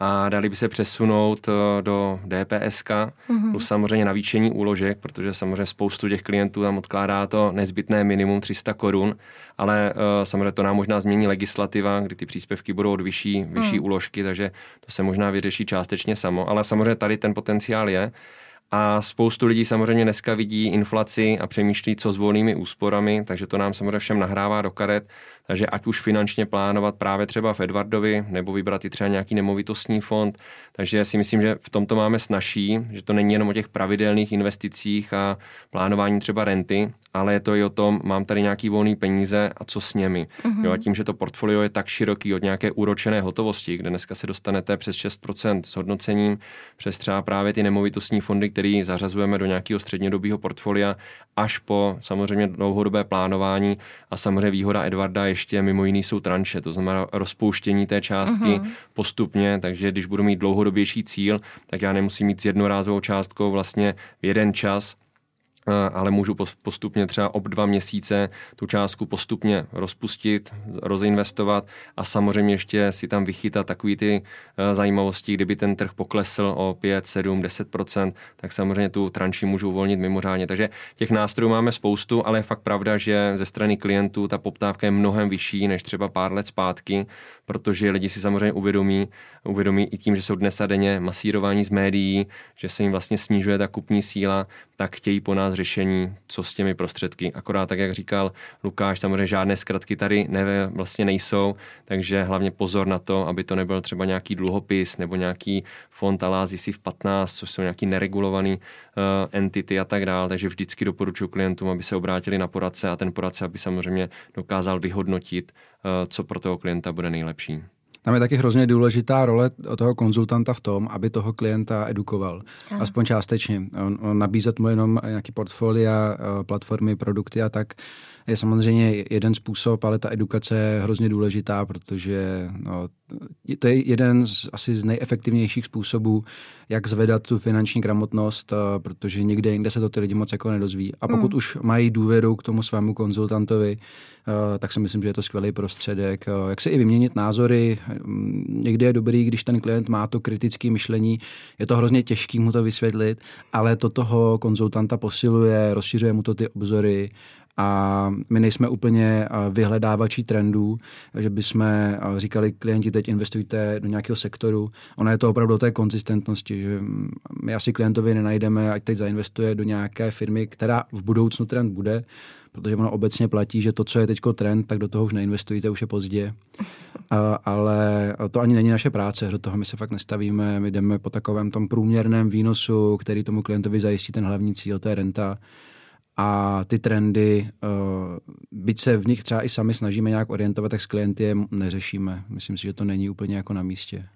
a dali by se přesunout eh, do DPS, mm-hmm. plus samozřejmě navýšení úložek, protože samozřejmě spoustu těch klientů tam odkládá to nezbytné minimum 300 korun, ale uh, samozřejmě to nám možná změní legislativa, kdy ty příspěvky budou od vyšší, vyšší mm. úložky, takže to se možná vyřeší částečně samo, ale samozřejmě tady ten potenciál je. A spoustu lidí samozřejmě dneska vidí inflaci a přemýšlí, co s volnými úsporami, takže to nám samozřejmě všem nahrává do karet. Takže ať už finančně plánovat právě třeba v Edwardovi, nebo vybrat i třeba nějaký nemovitostní fond. Takže si myslím, že v tomto máme snaží, že to není jenom o těch pravidelných investicích a plánování třeba renty, ale je to i o tom, mám tady nějaký volný peníze a co s nimi. Mm-hmm. Jo, a tím, že to portfolio je tak široký od nějaké úročené hotovosti, kde dneska se dostanete přes 6% s hodnocením, přes třeba právě ty nemovitostní fondy, které zařazujeme do nějakého střednědobého portfolia, až po samozřejmě dlouhodobé plánování a samozřejmě výhoda Edvarda ještě mimo jiný jsou tranše, to znamená rozpouštění té částky uh-huh. postupně, takže když budu mít dlouhodobější cíl, tak já nemusím mít s jednorázovou částkou vlastně v jeden čas ale můžu postupně třeba ob dva měsíce tu částku postupně rozpustit, rozinvestovat a samozřejmě ještě si tam vychytat takový ty e, zajímavosti, kdyby ten trh poklesl o 5, 7, 10% tak samozřejmě tu tranši můžu uvolnit mimořádně. Takže těch nástrojů máme spoustu, ale je fakt pravda, že ze strany klientů ta poptávka je mnohem vyšší než třeba pár let zpátky, protože lidi si samozřejmě uvědomí, uvědomí i tím, že jsou dnes a denně masírování z médií, že se jim vlastně snižuje ta kupní síla, tak chtějí po nás řešení, co s těmi prostředky. Akorát tak, jak říkal Lukáš, samozřejmě žádné zkratky tady ne, vlastně nejsou, takže hlavně pozor na to, aby to nebyl třeba nějaký dluhopis nebo nějaký fond alá v 15, což jsou nějaký neregulovaný uh, entity a tak dále. Takže vždycky doporučuji klientům, aby se obrátili na poradce a ten poradce, aby samozřejmě dokázal vyhodnotit, co pro toho klienta bude nejlepší. Tam je taky hrozně důležitá role toho konzultanta v tom, aby toho klienta edukoval. Aha. Aspoň částečně. On, on nabízet mu jenom nějaký portfolia, eh, platformy, produkty a tak je samozřejmě jeden způsob, ale ta edukace je hrozně důležitá, protože no, to je jeden z asi z nejefektivnějších způsobů, jak zvedat tu finanční gramotnost, eh, protože někde jinde se to ty lidi moc jako nedozví. A pokud mm. už mají důvěru k tomu svému konzultantovi, eh, tak si myslím, že je to skvělý prostředek. Jak se i vyměnit názory, někdy je dobrý, když ten klient má to kritické myšlení, je to hrozně těžké mu to vysvětlit, ale to toho konzultanta posiluje, rozšiřuje mu to ty obzory a my nejsme úplně vyhledávači trendů, že bychom říkali klienti, teď investujte do nějakého sektoru. Ona je to opravdu o té konzistentnosti, že my asi klientovi nenajdeme, ať teď zainvestuje do nějaké firmy, která v budoucnu trend bude, protože ono obecně platí, že to, co je teď trend, tak do toho už neinvestujete, už je pozdě. A, ale to ani není naše práce, do toho my se fakt nestavíme, my jdeme po takovém tom průměrném výnosu, který tomu klientovi zajistí ten hlavní cíl, to je renta a ty trendy, uh, byť se v nich třeba i sami snažíme nějak orientovat, tak s klienty je neřešíme. Myslím si, že to není úplně jako na místě.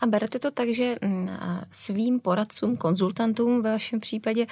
A berete to tak, že mm, svým poradcům, konzultantům ve vašem případě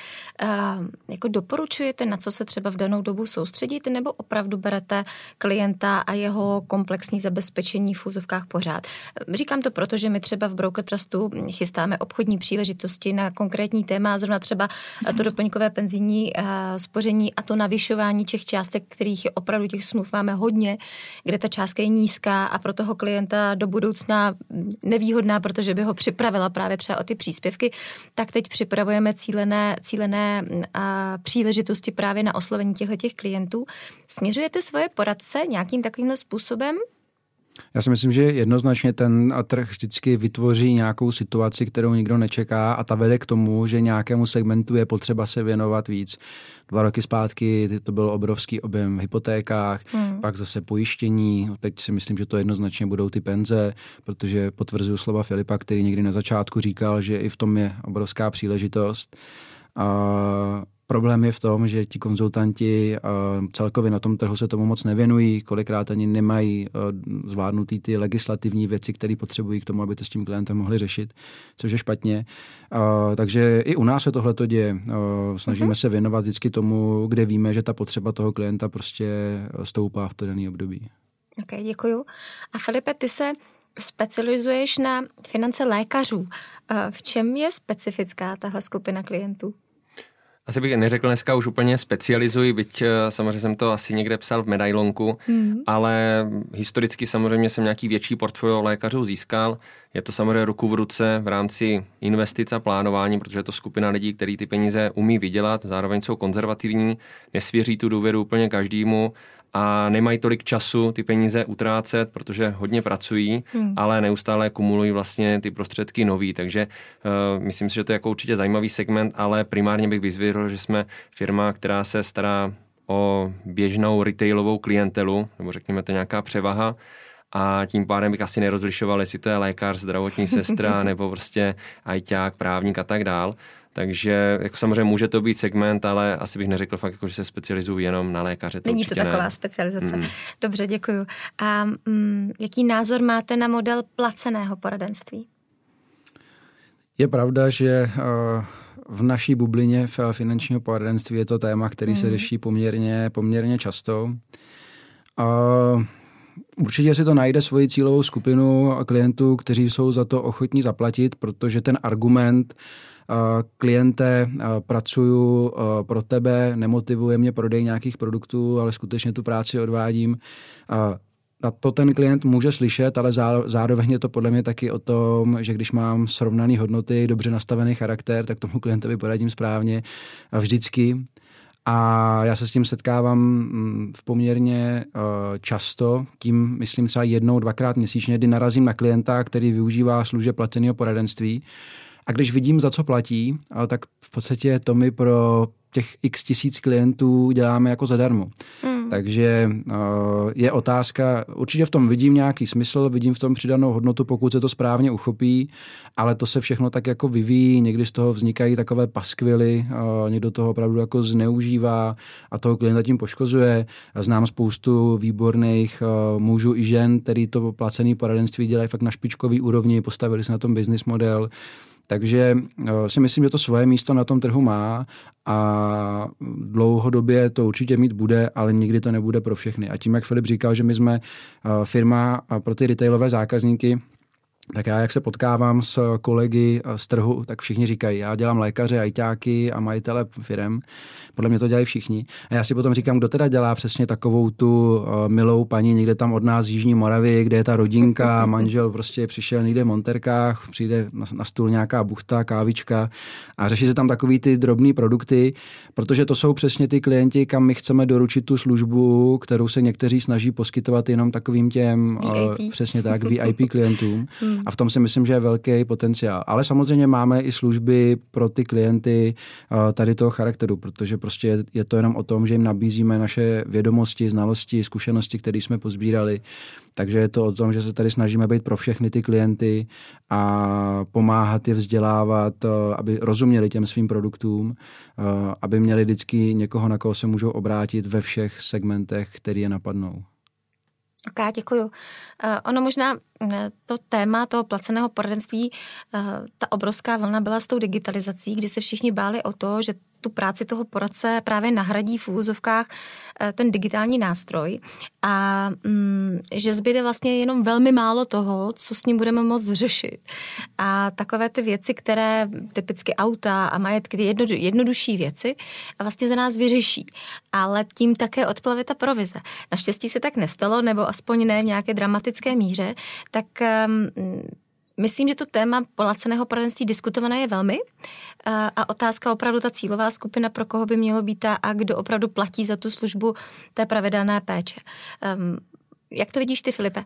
jako doporučujete, na co se třeba v danou dobu soustředit, nebo opravdu berete klienta a jeho komplexní zabezpečení v úzovkách pořád? Říkám to proto, že my třeba v Broker Trustu chystáme obchodní příležitosti na konkrétní téma, zrovna třeba to doplňkové penzijní spoření a to navyšování těch částek, kterých je opravdu těch smluv máme hodně, kde ta částka je nízká a pro toho klienta do budoucna nevýhodná, protože by ho připravila právě třeba o ty příspěvky, tak teď připravujeme cílené, cílené a, příležitosti právě na oslovení těchto těch klientů. Směřujete svoje poradce nějakým takovým způsobem? Já si myslím, že jednoznačně ten trh vždycky vytvoří nějakou situaci, kterou nikdo nečeká a ta vede k tomu, že nějakému segmentu je potřeba se věnovat víc. Dva roky zpátky to byl obrovský objem v hypotékách, hmm. pak zase pojištění. Teď si myslím, že to jednoznačně budou ty penze, protože potvrzuju slova Filipa, který někdy na začátku říkal, že i v tom je obrovská příležitost. A Problém je v tom, že ti konzultanti celkově na tom trhu se tomu moc nevěnují, kolikrát ani nemají zvládnutý ty legislativní věci, které potřebují k tomu, aby to s tím klientem mohli řešit, což je špatně. Takže i u nás se tohle to děje. Snažíme uh-huh. se věnovat vždycky tomu, kde víme, že ta potřeba toho klienta prostě stoupá v to daný období. Ok, děkuju. A Filipe, ty se specializuješ na finance lékařů. V čem je specifická tahle skupina klientů? Asi bych neřekl dneska už úplně specializuji, byť eh, samozřejmě jsem to asi někde psal v medailonku, mm. ale historicky samozřejmě jsem nějaký větší portfolio lékařů získal. Je to samozřejmě ruku v ruce v rámci investic a plánování, protože je to skupina lidí, kteří ty peníze umí vydělat, zároveň jsou konzervativní, nesvěří tu důvěru úplně každému a nemají tolik času ty peníze utrácet, protože hodně pracují, hmm. ale neustále kumulují vlastně ty prostředky nový, takže uh, myslím si, že to je jako určitě zajímavý segment, ale primárně bych vyzvěděl, že jsme firma, která se stará o běžnou retailovou klientelu, nebo řekněme to nějaká převaha, a tím pádem bych asi nerozlišoval, jestli to je lékař, zdravotní sestra [laughs] nebo prostě ajťák, právník a tak dál. Takže jako samozřejmě může to být segment, ale asi bych neřekl fakt, jako, že se specializuju jenom na lékaře. To Není to taková ne. specializace. Mm. Dobře, děkuju. A mm, jaký názor máte na model placeného poradenství? Je pravda, že uh, v naší bublině v finančního poradenství je to téma, který mm. se hmm. řeší poměrně, poměrně často. Uh, Určitě si to najde svoji cílovou skupinu klientů, kteří jsou za to ochotní zaplatit, protože ten argument kliente, pracuju pro tebe, nemotivuje mě prodej nějakých produktů, ale skutečně tu práci odvádím. A to ten klient může slyšet, ale zároveň je to podle mě taky o tom, že když mám srovnané hodnoty, dobře nastavený charakter, tak tomu klientovi poradím správně vždycky. A já se s tím setkávám mm, v poměrně často, tím myslím třeba jednou, dvakrát měsíčně, kdy narazím na klienta, který využívá služeb placeného poradenství. A když vidím, za co platí, tak v podstatě to mi pro těch x tisíc klientů děláme jako zadarmo. Mm. Takže uh, je otázka, určitě v tom vidím nějaký smysl, vidím v tom přidanou hodnotu, pokud se to správně uchopí, ale to se všechno tak jako vyvíjí, někdy z toho vznikají takové paskvily, uh, někdo toho opravdu jako zneužívá a toho klienta tím poškozuje. Znám spoustu výborných uh, mužů i žen, který to placený poradenství dělají fakt na špičkový úrovni, postavili se na tom business model, takže eh, si myslím, že to svoje místo na tom trhu má a dlouhodobě to určitě mít bude, ale nikdy to nebude pro všechny. A tím, jak Filip říkal, že my jsme eh, firma pro ty retailové zákazníky, tak já, jak se potkávám s kolegy z trhu, tak všichni říkají, já dělám lékaře, ajťáky a majitele firem. Podle mě to dělají všichni. A já si potom říkám, kdo teda dělá přesně takovou tu uh, milou paní někde tam od nás z Jižní Moravy, kde je ta rodinka, [laughs] manžel prostě přišel někde v Monterkách, přijde na, na stůl nějaká buchta, kávička a řeší se tam takový ty drobné produkty, protože to jsou přesně ty klienti, kam my chceme doručit tu službu, kterou se někteří snaží poskytovat jenom takovým těm, uh, přesně tak, VIP klientům. [laughs] Hmm. A v tom si myslím, že je velký potenciál. Ale samozřejmě máme i služby pro ty klienty uh, tady toho charakteru, protože prostě je to jenom o tom, že jim nabízíme naše vědomosti, znalosti, zkušenosti, které jsme pozbírali. Takže je to o tom, že se tady snažíme být pro všechny ty klienty a pomáhat je vzdělávat, uh, aby rozuměli těm svým produktům, uh, aby měli vždycky někoho, na koho se můžou obrátit ve všech segmentech, který je napadnou. Ok, děkuju. Uh, ono možná to téma toho placeného poradenství, ta obrovská vlna byla s tou digitalizací, kdy se všichni báli o to, že tu práci toho poradce právě nahradí v úvozovkách eh, ten digitální nástroj a mm, že zbyde vlastně jenom velmi málo toho, co s ním budeme moct řešit. A takové ty věci, které typicky auta a majetky, ty jednodu, jednodušší věci, vlastně za nás vyřeší. Ale tím také odplave ta provize. Naštěstí se tak nestalo, nebo aspoň ne v nějaké dramatické míře, tak um, Myslím, že to téma polaceného poradenství diskutované je velmi a otázka opravdu ta cílová skupina, pro koho by mělo být a, a kdo opravdu platí za tu službu té pravidelné péče. Um, jak to vidíš ty, Filipe?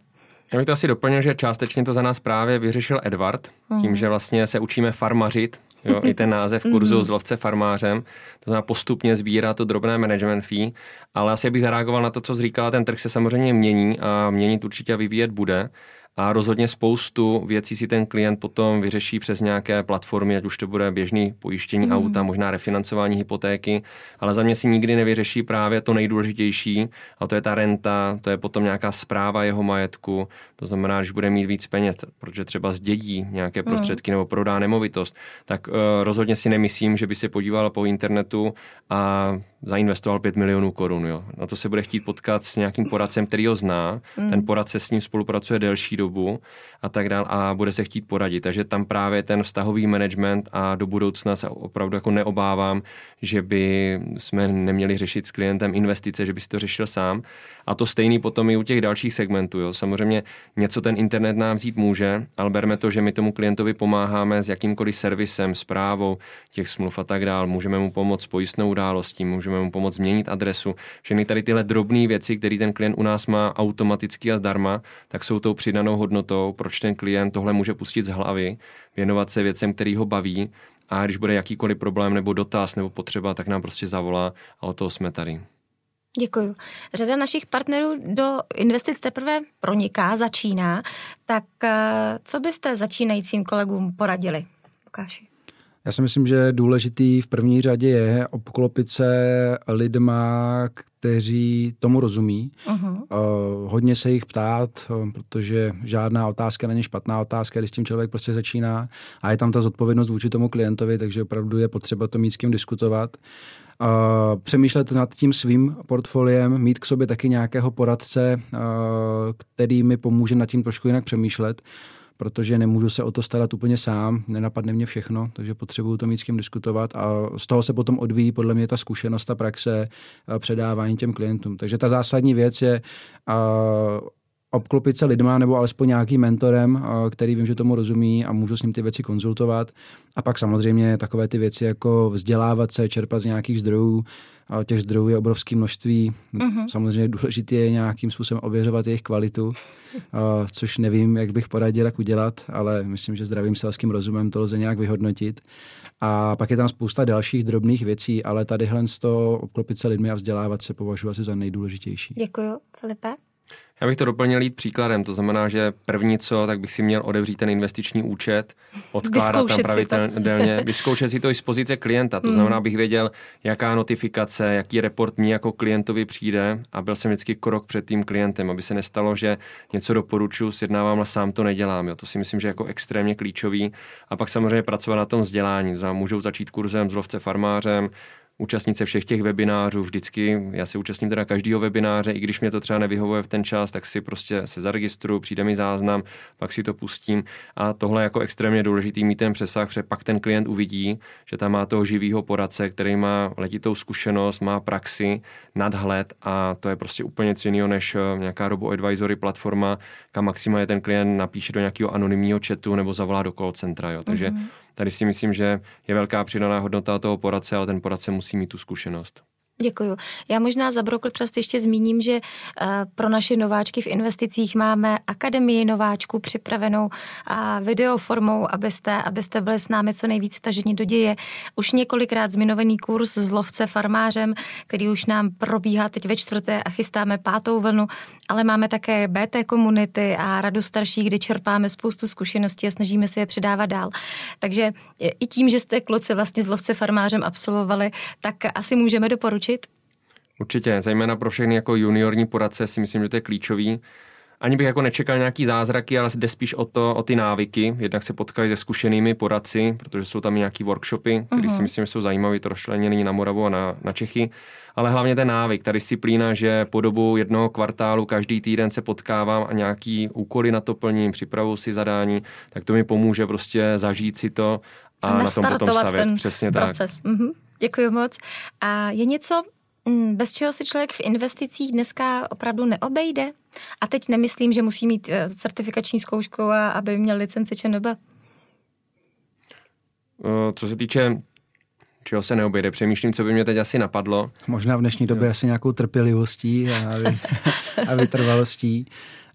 Já bych to asi doplnil, že částečně to za nás právě vyřešil Edward, mm. tím, že vlastně se učíme farmařit, jo, i ten název kurzu mm. z lovce farmářem, to znamená postupně sbírá to drobné management fee, ale asi bych zareagoval na to, co říkala, ten trh se samozřejmě mění a měnit určitě a vyvíjet bude a rozhodně spoustu věcí si ten klient potom vyřeší přes nějaké platformy, ať už to bude běžný pojištění mm. auta, možná refinancování hypotéky, ale za mě si nikdy nevyřeší právě to nejdůležitější, a to je ta renta, to je potom nějaká zpráva jeho majetku, to znamená, když bude mít víc peněz, protože třeba zdědí nějaké hmm. prostředky mm. nebo prodá nemovitost, tak uh, rozhodně si nemyslím, že by se podíval po internetu a zainvestoval 5 milionů korun. Jo. Na to se bude chtít potkat s nějakým poradcem, který ho zná. Mm. Ten poradce s ním spolupracuje delší dobu a tak dál a bude se chtít poradit. Takže tam právě ten vztahový management a do budoucna se opravdu jako neobávám, že by jsme neměli řešit s klientem investice, že by si to řešil sám. A to stejný potom i u těch dalších segmentů. Jo. Samozřejmě něco ten internet nám vzít může, ale berme to, že my tomu klientovi pomáháme s jakýmkoliv servisem, zprávou těch smluv a tak dál. Můžeme mu pomoct s pojistnou událostí, můžeme mu pomoct změnit adresu. Všechny tady tyhle drobné věci, které ten klient u nás má automaticky a zdarma, tak jsou tou přidanou hodnotou, proč ten klient tohle může pustit z hlavy, věnovat se věcem, který ho baví a když bude jakýkoliv problém nebo dotaz nebo potřeba, tak nám prostě zavolá a o toho jsme tady. Děkuju. Řada našich partnerů do investic teprve proniká, začíná. Tak eh, co byste začínajícím kolegům poradili? Lukáši. Já si myslím, že důležitý v první řadě je obklopit se lidma, kteří tomu rozumí. Uh-huh. Uh, hodně se jich ptát, uh, protože žádná otázka není špatná otázka, když s tím člověk prostě začíná a je tam ta zodpovědnost vůči tomu klientovi, takže opravdu je potřeba to mít s kým diskutovat. Uh, přemýšlet nad tím svým portfoliem, mít k sobě taky nějakého poradce, uh, který mi pomůže nad tím trošku jinak přemýšlet protože nemůžu se o to starat úplně sám, nenapadne mě všechno, takže potřebuju to mít s kým diskutovat a z toho se potom odvíjí podle mě ta zkušenost, ta praxe, předávání těm klientům. Takže ta zásadní věc je obklopit se lidma nebo alespoň nějakým mentorem, který vím, že tomu rozumí a můžu s ním ty věci konzultovat. A pak samozřejmě takové ty věci jako vzdělávat se, čerpat z nějakých zdrojů, a těch zdrojů je obrovské množství. Mm-hmm. Samozřejmě důležité je nějakým způsobem ověřovat jejich kvalitu, [laughs] což nevím, jak bych poradil, jak udělat, ale myslím, že zdravým selským rozumem to lze nějak vyhodnotit. A pak je tam spousta dalších drobných věcí, ale tadyhle z toho obklopit se lidmi a vzdělávat se považuji asi za nejdůležitější. Děkuji, Filipe. Já bych to doplnil jít příkladem, to znamená, že první co, tak bych si měl odevřít ten investiční účet, odkládat tam pravidelně, [laughs] vyzkoušet si to i z pozice klienta, to znamená, bych věděl, jaká notifikace, jaký report mi jako klientovi přijde a byl jsem vždycky krok před tím klientem, aby se nestalo, že něco doporučuji, sjednávám a sám to nedělám. Jo. To si myslím, že je jako extrémně klíčový. A pak samozřejmě pracovat na tom vzdělání. Můžou začít kurzem z lovce farmářem, účastnit se všech těch webinářů vždycky. Já se účastním teda každého webináře, i když mě to třeba nevyhovuje v ten čas, tak si prostě se zaregistruju, přijde mi záznam, pak si to pustím. A tohle jako extrémně důležitý mít ten přesah, protože pak ten klient uvidí, že tam má toho živého poradce, který má letitou zkušenost, má praxi, nadhled a to je prostě úplně něco jiného než eh, nějaká robo advisory platforma, kam maximálně ten klient napíše do nějakého anonymního chatu nebo zavolá do call centra. Jo. Takže mm-hmm tady si myslím, že je velká přidaná hodnota toho poradce, ale ten poradce musí mít tu zkušenost. Děkuju. Já možná za Broker Trust ještě zmíním, že eh, pro naše nováčky v investicích máme Akademii nováčků připravenou a videoformou, abyste, abyste byli s námi co nejvíc vtaženi do děje. Už několikrát zmiňovaný kurz z lovce farmářem, který už nám probíhá teď ve čtvrté a chystáme pátou vlnu, ale máme také BT komunity a radu starších, kde čerpáme spoustu zkušeností a snažíme se je předávat dál. Takže i tím, že jste kluci vlastně z lovce farmářem absolvovali, tak asi můžeme doporučit naučit? Určitě, zejména pro všechny jako juniorní poradce si myslím, že to je klíčový. Ani bych jako nečekal nějaký zázraky, ale jde spíš o, to, o ty návyky. Jednak se potkali se zkušenými poradci, protože jsou tam nějaký workshopy, které uh-huh. si mhm. myslím, že jsou zajímavé, to rozčlenění na Moravu a na, na Čechy. Ale hlavně ten návyk, ta disciplína, že po dobu jednoho kvartálu každý týden se potkávám a nějaký úkoly na to plním, připravu si zadání, tak to mi pomůže prostě zažít si to a, a na tom potom stavět. ten Přesně proces. Tak. Mm-hmm. Děkuji moc. A je něco, mm, bez čeho se člověk v investicích dneska opravdu neobejde? A teď nemyslím, že musí mít eh, certifikační zkoušku a aby měl licenci ČNB. Eh, co se týče čeho se neobejde. Přemýšlím, co by mě teď asi napadlo. Možná v dnešní době jo. asi nějakou trpělivostí a, [laughs] a vytrvalostí,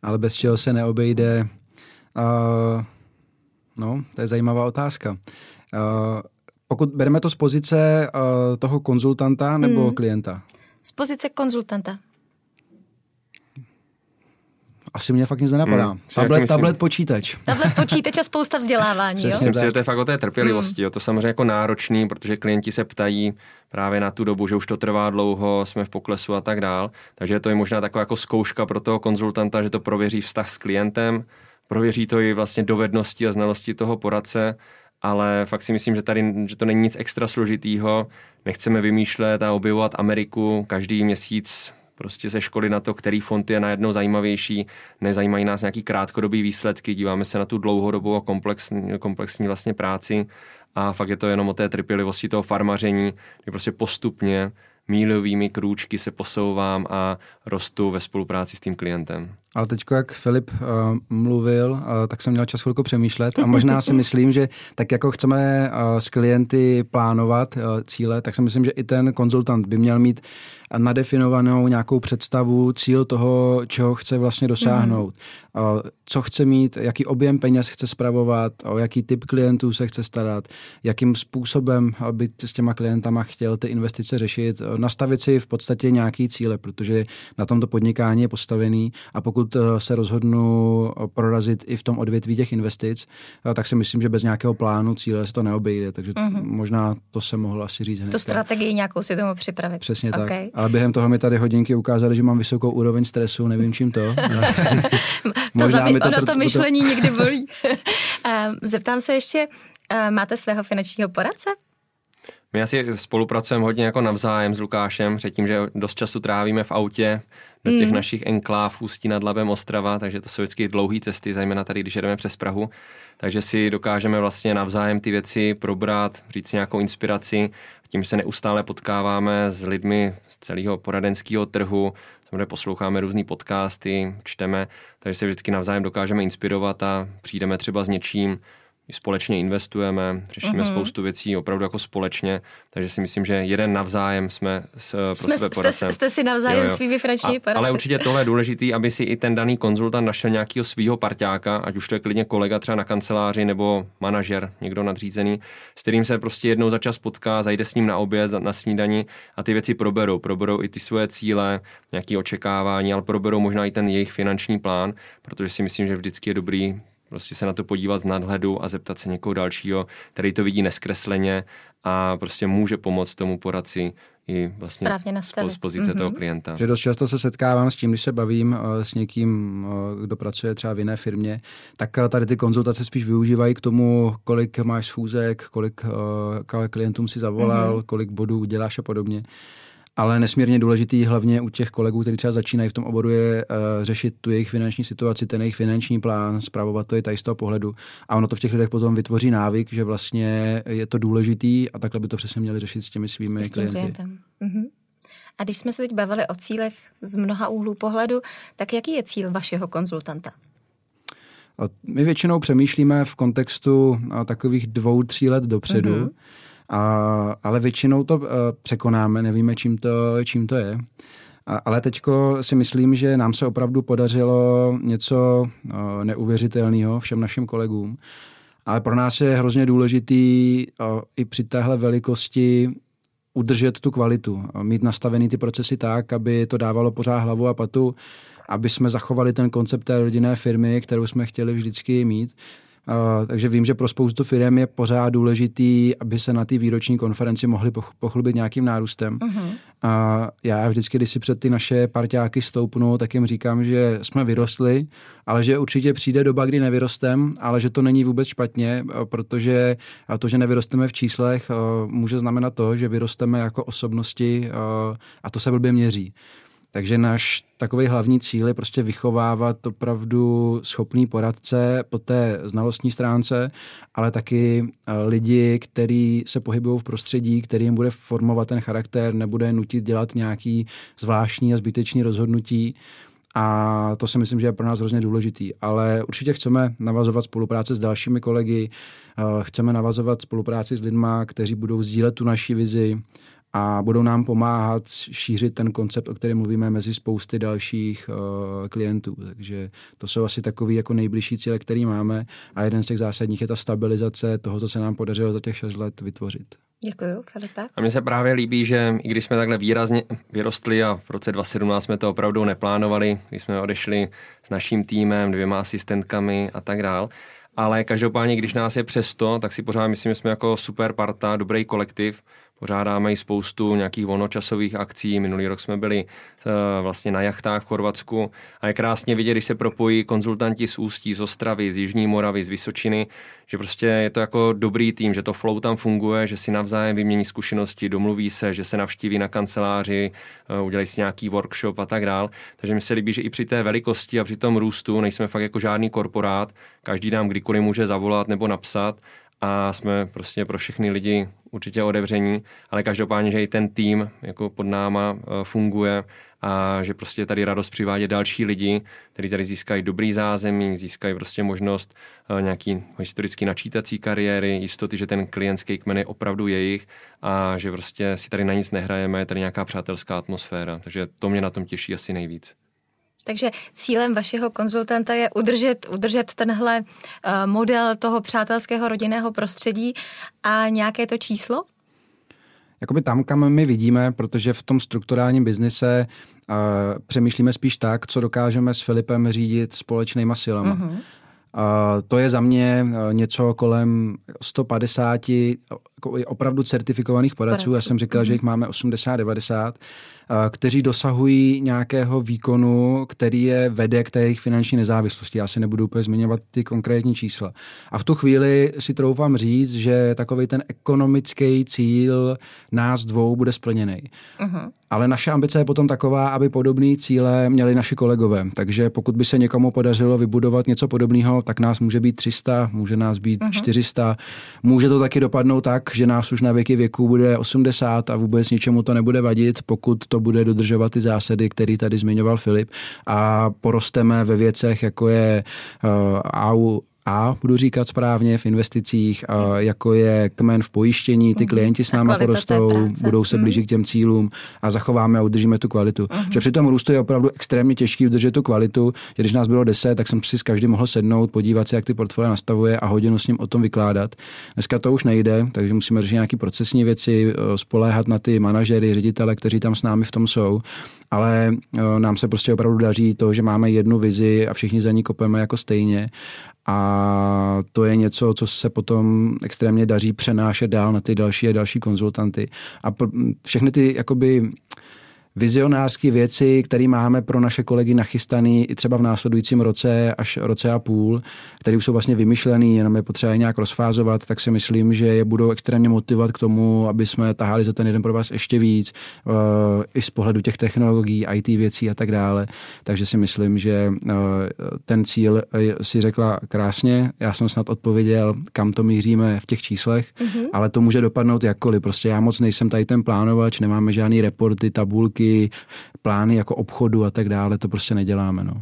ale bez čeho se neobejde. Uh, no, to je zajímavá otázka. Uh, pokud bereme to z pozice uh, toho konzultanta nebo hmm. klienta? Z pozice konzultanta. Asi mě fakt nic nenapadá. Hmm. Tablet, tablet, počítač. Tablet, počítač a spousta vzdělávání. Přesně jo? Myslím si, že to je fakt o té trpělivosti. Hmm. Jo. To samozřejmě jako náročný, protože klienti se ptají právě na tu dobu, že už to trvá dlouho, jsme v poklesu a tak dál. Takže to je možná taková jako zkouška pro toho konzultanta, že to prověří vztah s klientem, prověří to i vlastně dovednosti a znalosti toho poradce ale fakt si myslím, že tady že to není nic extra složitýho. Nechceme vymýšlet a objevovat Ameriku každý měsíc prostě ze školy na to, který fond je najednou zajímavější. Nezajímají nás nějaký krátkodobý výsledky, díváme se na tu dlouhodobou a komplexní, komplexní vlastně práci a fakt je to jenom o té trpělivosti toho farmaření, kdy prostě postupně mílovými krůčky se posouvám a rostu ve spolupráci s tím klientem. Ale teď, jak Filip uh, mluvil, uh, tak jsem měl čas chvilku přemýšlet a možná si [laughs] myslím, že tak jako chceme uh, s klienty plánovat uh, cíle, tak si myslím, že i ten konzultant by měl mít nadefinovanou nějakou představu, cíl toho, čeho chce vlastně dosáhnout. Mm. Uh, co chce mít, jaký objem peněz chce spravovat, o jaký typ klientů se chce starat, jakým způsobem by s těma klientama chtěl ty investice řešit, nastavit si v podstatě nějaký cíle, protože na tomto podnikání je postavený a pokud pokud eh, se rozhodnu eh, prorazit i v tom odvětví těch investic, eh, tak si myslím, že bez nějakého plánu cíle se to neobejde. Takže mm-hmm. možná to se mohlo asi říct hned. Tu strategii nějakou si tomu připravit. Přesně okay. tak. Ale během toho mi tady hodinky ukázaly, že mám vysokou úroveň stresu, nevím čím to. [laughs] to [laughs] zabi- to, ono to myšlení to... někdy bolí. [laughs] Zeptám se ještě, máte svého finančního poradce? My asi spolupracujeme hodně jako navzájem s Lukášem, předtím, že dost času trávíme v autě, do těch mm. našich enkláv Ústí nad Labem Ostrava, takže to jsou vždycky dlouhé cesty, zejména tady, když jedeme přes Prahu. Takže si dokážeme vlastně navzájem ty věci probrat, říct nějakou inspiraci. Tím se neustále potkáváme s lidmi z celého poradenského trhu, samozřejmě posloucháme různé podcasty, čteme, takže se vždycky navzájem dokážeme inspirovat a přijdeme třeba s něčím, společně investujeme, řešíme uh-huh. spoustu věcí opravdu jako společně, takže si myslím, že jeden navzájem jsme s, pro jsme, sebe jste, jste si navzájem jo, jo. svými finanční poradci. Ale určitě tohle je důležité, aby si i ten daný konzultant našel nějakého svého parťáka, ať už to je klidně kolega třeba na kanceláři nebo manažer, někdo nadřízený, s kterým se prostě jednou za čas potká, zajde s ním na oběd, na snídani a ty věci proberou. Proberou i ty svoje cíle, nějaké očekávání, ale proberou možná i ten jejich finanční plán, protože si myslím, že vždycky je dobrý Prostě se na to podívat z nadhledu a zeptat se někoho dalšího, který to vidí neskresleně a prostě může pomoct tomu poradci i vlastně z pozice mm-hmm. toho klienta. Že dost často se setkávám s tím, když se bavím uh, s někým, uh, kdo pracuje třeba v jiné firmě, tak uh, tady ty konzultace spíš využívají k tomu, kolik máš schůzek, kolik, klientům si zavolal, mm-hmm. kolik bodů uděláš a podobně ale nesmírně důležitý hlavně u těch kolegů, kteří třeba začínají v tom oboru, je uh, řešit tu jejich finanční situaci, ten jejich finanční plán, zpravovat to i tady z toho pohledu. A ono to v těch lidech potom vytvoří návyk, že vlastně je to důležitý a takhle by to přesně měli řešit s těmi svými s tím klienty. Klientem. Mhm. A když jsme se teď bavili o cílech z mnoha úhlů pohledu, tak jaký je cíl vašeho konzultanta? My většinou přemýšlíme v kontextu takových dvou, tří let dopředu. Mm-hmm a, ale většinou to uh, překonáme, nevíme, čím to, čím to je. A, ale teď si myslím, že nám se opravdu podařilo něco uh, neuvěřitelného všem našim kolegům. Ale pro nás je hrozně důležitý uh, i při téhle velikosti udržet tu kvalitu, mít nastavený ty procesy tak, aby to dávalo pořád hlavu a patu, aby jsme zachovali ten koncept té rodinné firmy, kterou jsme chtěli vždycky mít. Uh, takže vím, že pro spoustu firm je pořád důležitý, aby se na té výroční konferenci mohli pochlubit nějakým nárůstem. Uh-huh. A já vždycky, když si před ty naše parťáky stoupnu, tak jim říkám, že jsme vyrostli, ale že určitě přijde doba, kdy nevyrostem, ale že to není vůbec špatně, protože to, že nevyrosteme v číslech, může znamenat to, že vyrosteme jako osobnosti a to se blbě měří. Takže náš takový hlavní cíl je prostě vychovávat opravdu schopný poradce po té znalostní stránce, ale taky eh, lidi, kteří se pohybují v prostředí, který jim bude formovat ten charakter, nebude nutit dělat nějaký zvláštní a zbytečný rozhodnutí. A to si myslím, že je pro nás hrozně důležitý. Ale určitě chceme navazovat spolupráce s dalšími kolegy, eh, chceme navazovat spolupráci s lidmi, kteří budou sdílet tu naši vizi, a budou nám pomáhat šířit ten koncept, o kterém mluvíme mezi spousty dalších uh, klientů. Takže to jsou asi takový jako nejbližší cíle, který máme a jeden z těch zásadních je ta stabilizace toho, co se nám podařilo za těch 6 let vytvořit. Děkuji, Filipe. A mně se právě líbí, že i když jsme takhle výrazně vyrostli a v roce 2017 jsme to opravdu neplánovali, když jsme odešli s naším týmem, dvěma asistentkami a tak dál, ale každopádně, když nás je přesto, tak si pořád myslím, že jsme jako super parta, dobrý kolektiv Pořádáme i spoustu nějakých volnočasových akcí. Minulý rok jsme byli uh, vlastně na jachtách v Chorvatsku a je krásně vidět, když se propojí konzultanti z Ústí, z Ostravy, z Jižní Moravy, z Vysočiny, že prostě je to jako dobrý tým, že to flow tam funguje, že si navzájem vymění zkušenosti, domluví se, že se navštíví na kanceláři, uh, udělají si nějaký workshop a tak dál. Takže mi se líbí, že i při té velikosti a při tom růstu nejsme fakt jako žádný korporát, každý nám kdykoliv může zavolat nebo napsat a jsme prostě pro všechny lidi určitě otevření, ale každopádně, že i ten tým jako pod náma eh, funguje a že prostě tady radost přivádě další lidi, kteří tady získají dobrý zázemí, získají prostě možnost eh, nějaký historický načítací kariéry, jistoty, že ten klientský kmen je opravdu jejich a že prostě si tady na nic nehrajeme, je tady nějaká přátelská atmosféra. Takže to mě na tom těší asi nejvíc. Takže cílem vašeho konzultanta je udržet, udržet tenhle uh, model toho přátelského rodinného prostředí a nějaké to číslo? Jakoby tam, kam my vidíme, protože v tom strukturálním biznise uh, přemýšlíme spíš tak, co dokážeme s Filipem řídit společnýma silama. Uh-huh. Uh, to je za mě něco kolem 150 jako opravdu certifikovaných poradců. Já jsem říkal, uh-huh. že jich máme 80-90 kteří dosahují nějakého výkonu, který je vede k té jejich finanční nezávislosti. Já si nebudu úplně zmiňovat ty konkrétní čísla. A v tu chvíli si troufám říct, že takový ten ekonomický cíl nás dvou bude splněný. Uh-huh. Ale naše ambice je potom taková, aby podobné cíle měli naši kolegové. Takže pokud by se někomu podařilo vybudovat něco podobného, tak nás může být 300, může nás být uh-huh. 400. Může to taky dopadnout tak, že nás už na věky věku bude 80 a vůbec ničemu to nebude vadit, pokud to bude dodržovat ty zásady, které tady zmiňoval Filip. A porosteme ve věcech, jako je uh, a budu říkat správně v investicích, a jako je kmen v pojištění, ty mhm. klienti s náma porostou, budou se blížit k těm cílům a zachováme a udržíme tu kvalitu. Uh-huh. Že při tom růstu je opravdu extrémně těžký udržet tu kvalitu, že když nás bylo 10, tak jsem si s každým mohl sednout, podívat se, jak ty portfolia nastavuje a hodinu s ním o tom vykládat. Dneska to už nejde, takže musíme řešit nějaké procesní věci, spoléhat na ty manažery, ředitele, kteří tam s námi v tom jsou ale nám se prostě opravdu daří to, že máme jednu vizi a všichni za ní kopeme jako stejně a to je něco, co se potom extrémně daří přenášet dál na ty další a další konzultanty. A všechny ty jakoby vizionářské věci, které máme pro naše kolegy nachystané i třeba v následujícím roce až roce a půl, které už jsou vlastně vymyšlené, jenom je potřeba je nějak rozfázovat, tak si myslím, že je budou extrémně motivovat k tomu, aby jsme tahali za ten jeden pro vás ještě víc, uh, i z pohledu těch technologií, IT věcí a tak dále. Takže si myslím, že uh, ten cíl si řekla krásně. Já jsem snad odpověděl, kam to míříme v těch číslech, mm-hmm. ale to může dopadnout jakkoliv. Prostě já moc nejsem tady ten plánovač, nemáme žádný reporty, tabulky, politiky, plány jako obchodu a tak dále, to prostě neděláme. No.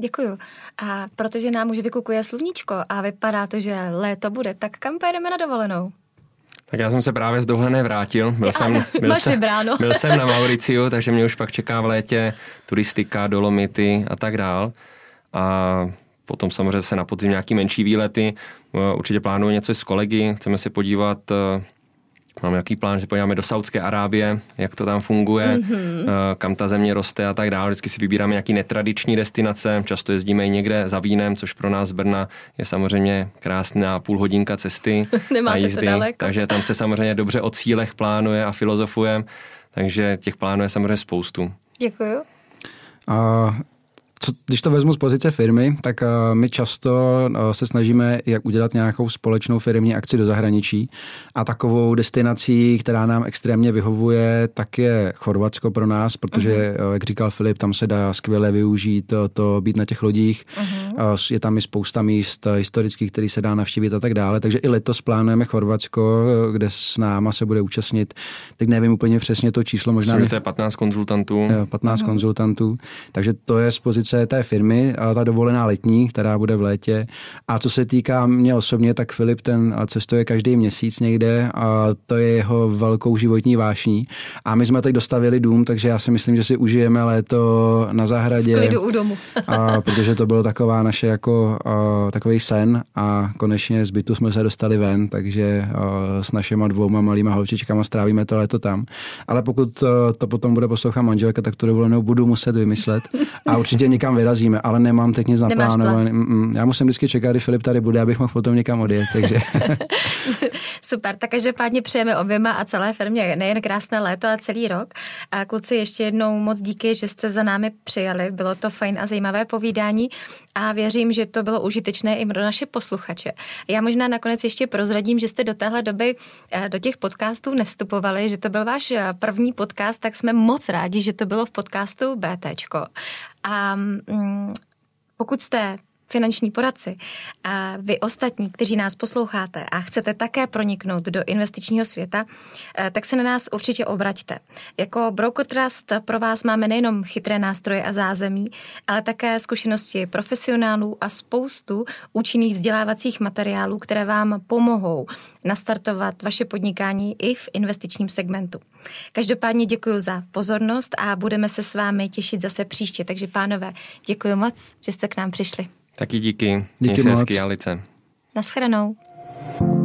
Děkuju. A protože nám už vykukuje sluníčko a vypadá to, že léto bude, tak kam pojedeme na dovolenou? Tak já jsem se právě z dovolené vrátil. Byl, [laughs] jsem, byl, jsem, byl jsem na Mauriciu, takže mě už pak čeká v létě turistika, dolomity a tak dál. A potom samozřejmě se na podzim nějaký menší výlety. Určitě plánuju něco s kolegy, chceme se podívat Máme jaký plán, že podíváme do Saudské Arábie, jak to tam funguje, mm-hmm. kam ta země roste a tak dále. Vždycky si vybíráme nějaký netradiční destinace, často jezdíme i někde za vínem, což pro nás z Brna je samozřejmě krásná půl hodinka cesty [laughs] a jízdy. Takže tam se samozřejmě dobře o cílech plánuje a filozofuje, takže těch plánů je samozřejmě spoustu. Děkuju. A co, když to vezmu z pozice firmy, tak uh, my často uh, se snažíme jak udělat nějakou společnou firmní akci do zahraničí a takovou destinací, která nám extrémně vyhovuje, tak je Chorvatsko pro nás, protože, uh-huh. uh, jak říkal Filip, tam se dá skvěle využít to, to být na těch lodích. Uh-huh. Uh, je tam i spousta míst historických, který se dá navštívit a tak dále. Takže i letos plánujeme Chorvatsko, kde s náma se bude účastnit. Teď nevím úplně přesně to číslo, možná. Myslím, že to je 15 konzultantů. Jo, 15 uh-huh. konzultantů. Takže to je z pozice pozice té firmy, a ta dovolená letní, která bude v létě. A co se týká mě osobně, tak Filip ten cestuje každý měsíc někde a to je jeho velkou životní vášní. A my jsme teď dostavili dům, takže já si myslím, že si užijeme léto na zahradě. V klidu u domu. a, protože to bylo taková naše jako a, takový sen a konečně z bytu jsme se dostali ven, takže a, s našima dvouma malýma holčičkama strávíme to léto tam. Ale pokud to, to potom bude poslouchat manželka, tak to dovolenou budu muset vymyslet. A určitě někam vyrazíme, ale nemám teď nic naplánované. Já musím vždycky čekat, kdy Filip tady bude, abych mohl potom někam odjet. Takže. [laughs] Super, tak každopádně přejeme oběma a celé firmě nejen krásné léto a celý rok. A kluci, ještě jednou moc díky, že jste za námi přijali. Bylo to fajn a zajímavé povídání a věřím, že to bylo užitečné i pro naše posluchače. Já možná nakonec ještě prozradím, že jste do téhle doby eh, do těch podcastů nevstupovali, že to byl váš eh, první podcast, tak jsme moc rádi, že to bylo v podcastu BTčko. A mm, pokud jste finanční poradci a vy ostatní, kteří nás posloucháte a chcete také proniknout do investičního světa, eh, tak se na nás určitě obraťte. Jako Broker Trust pro vás máme nejenom chytré nástroje a zázemí, ale také zkušenosti profesionálů a spoustu účinných vzdělávacích materiálů, které vám pomohou nastartovat vaše podnikání i v investičním segmentu. Každopádně děkuji za pozornost a budeme se s vámi těšit zase příště. Takže pánové, děkuji moc, že jste k nám přišli. Taky díky. Díky Měj moc. Hezky, Alice. you.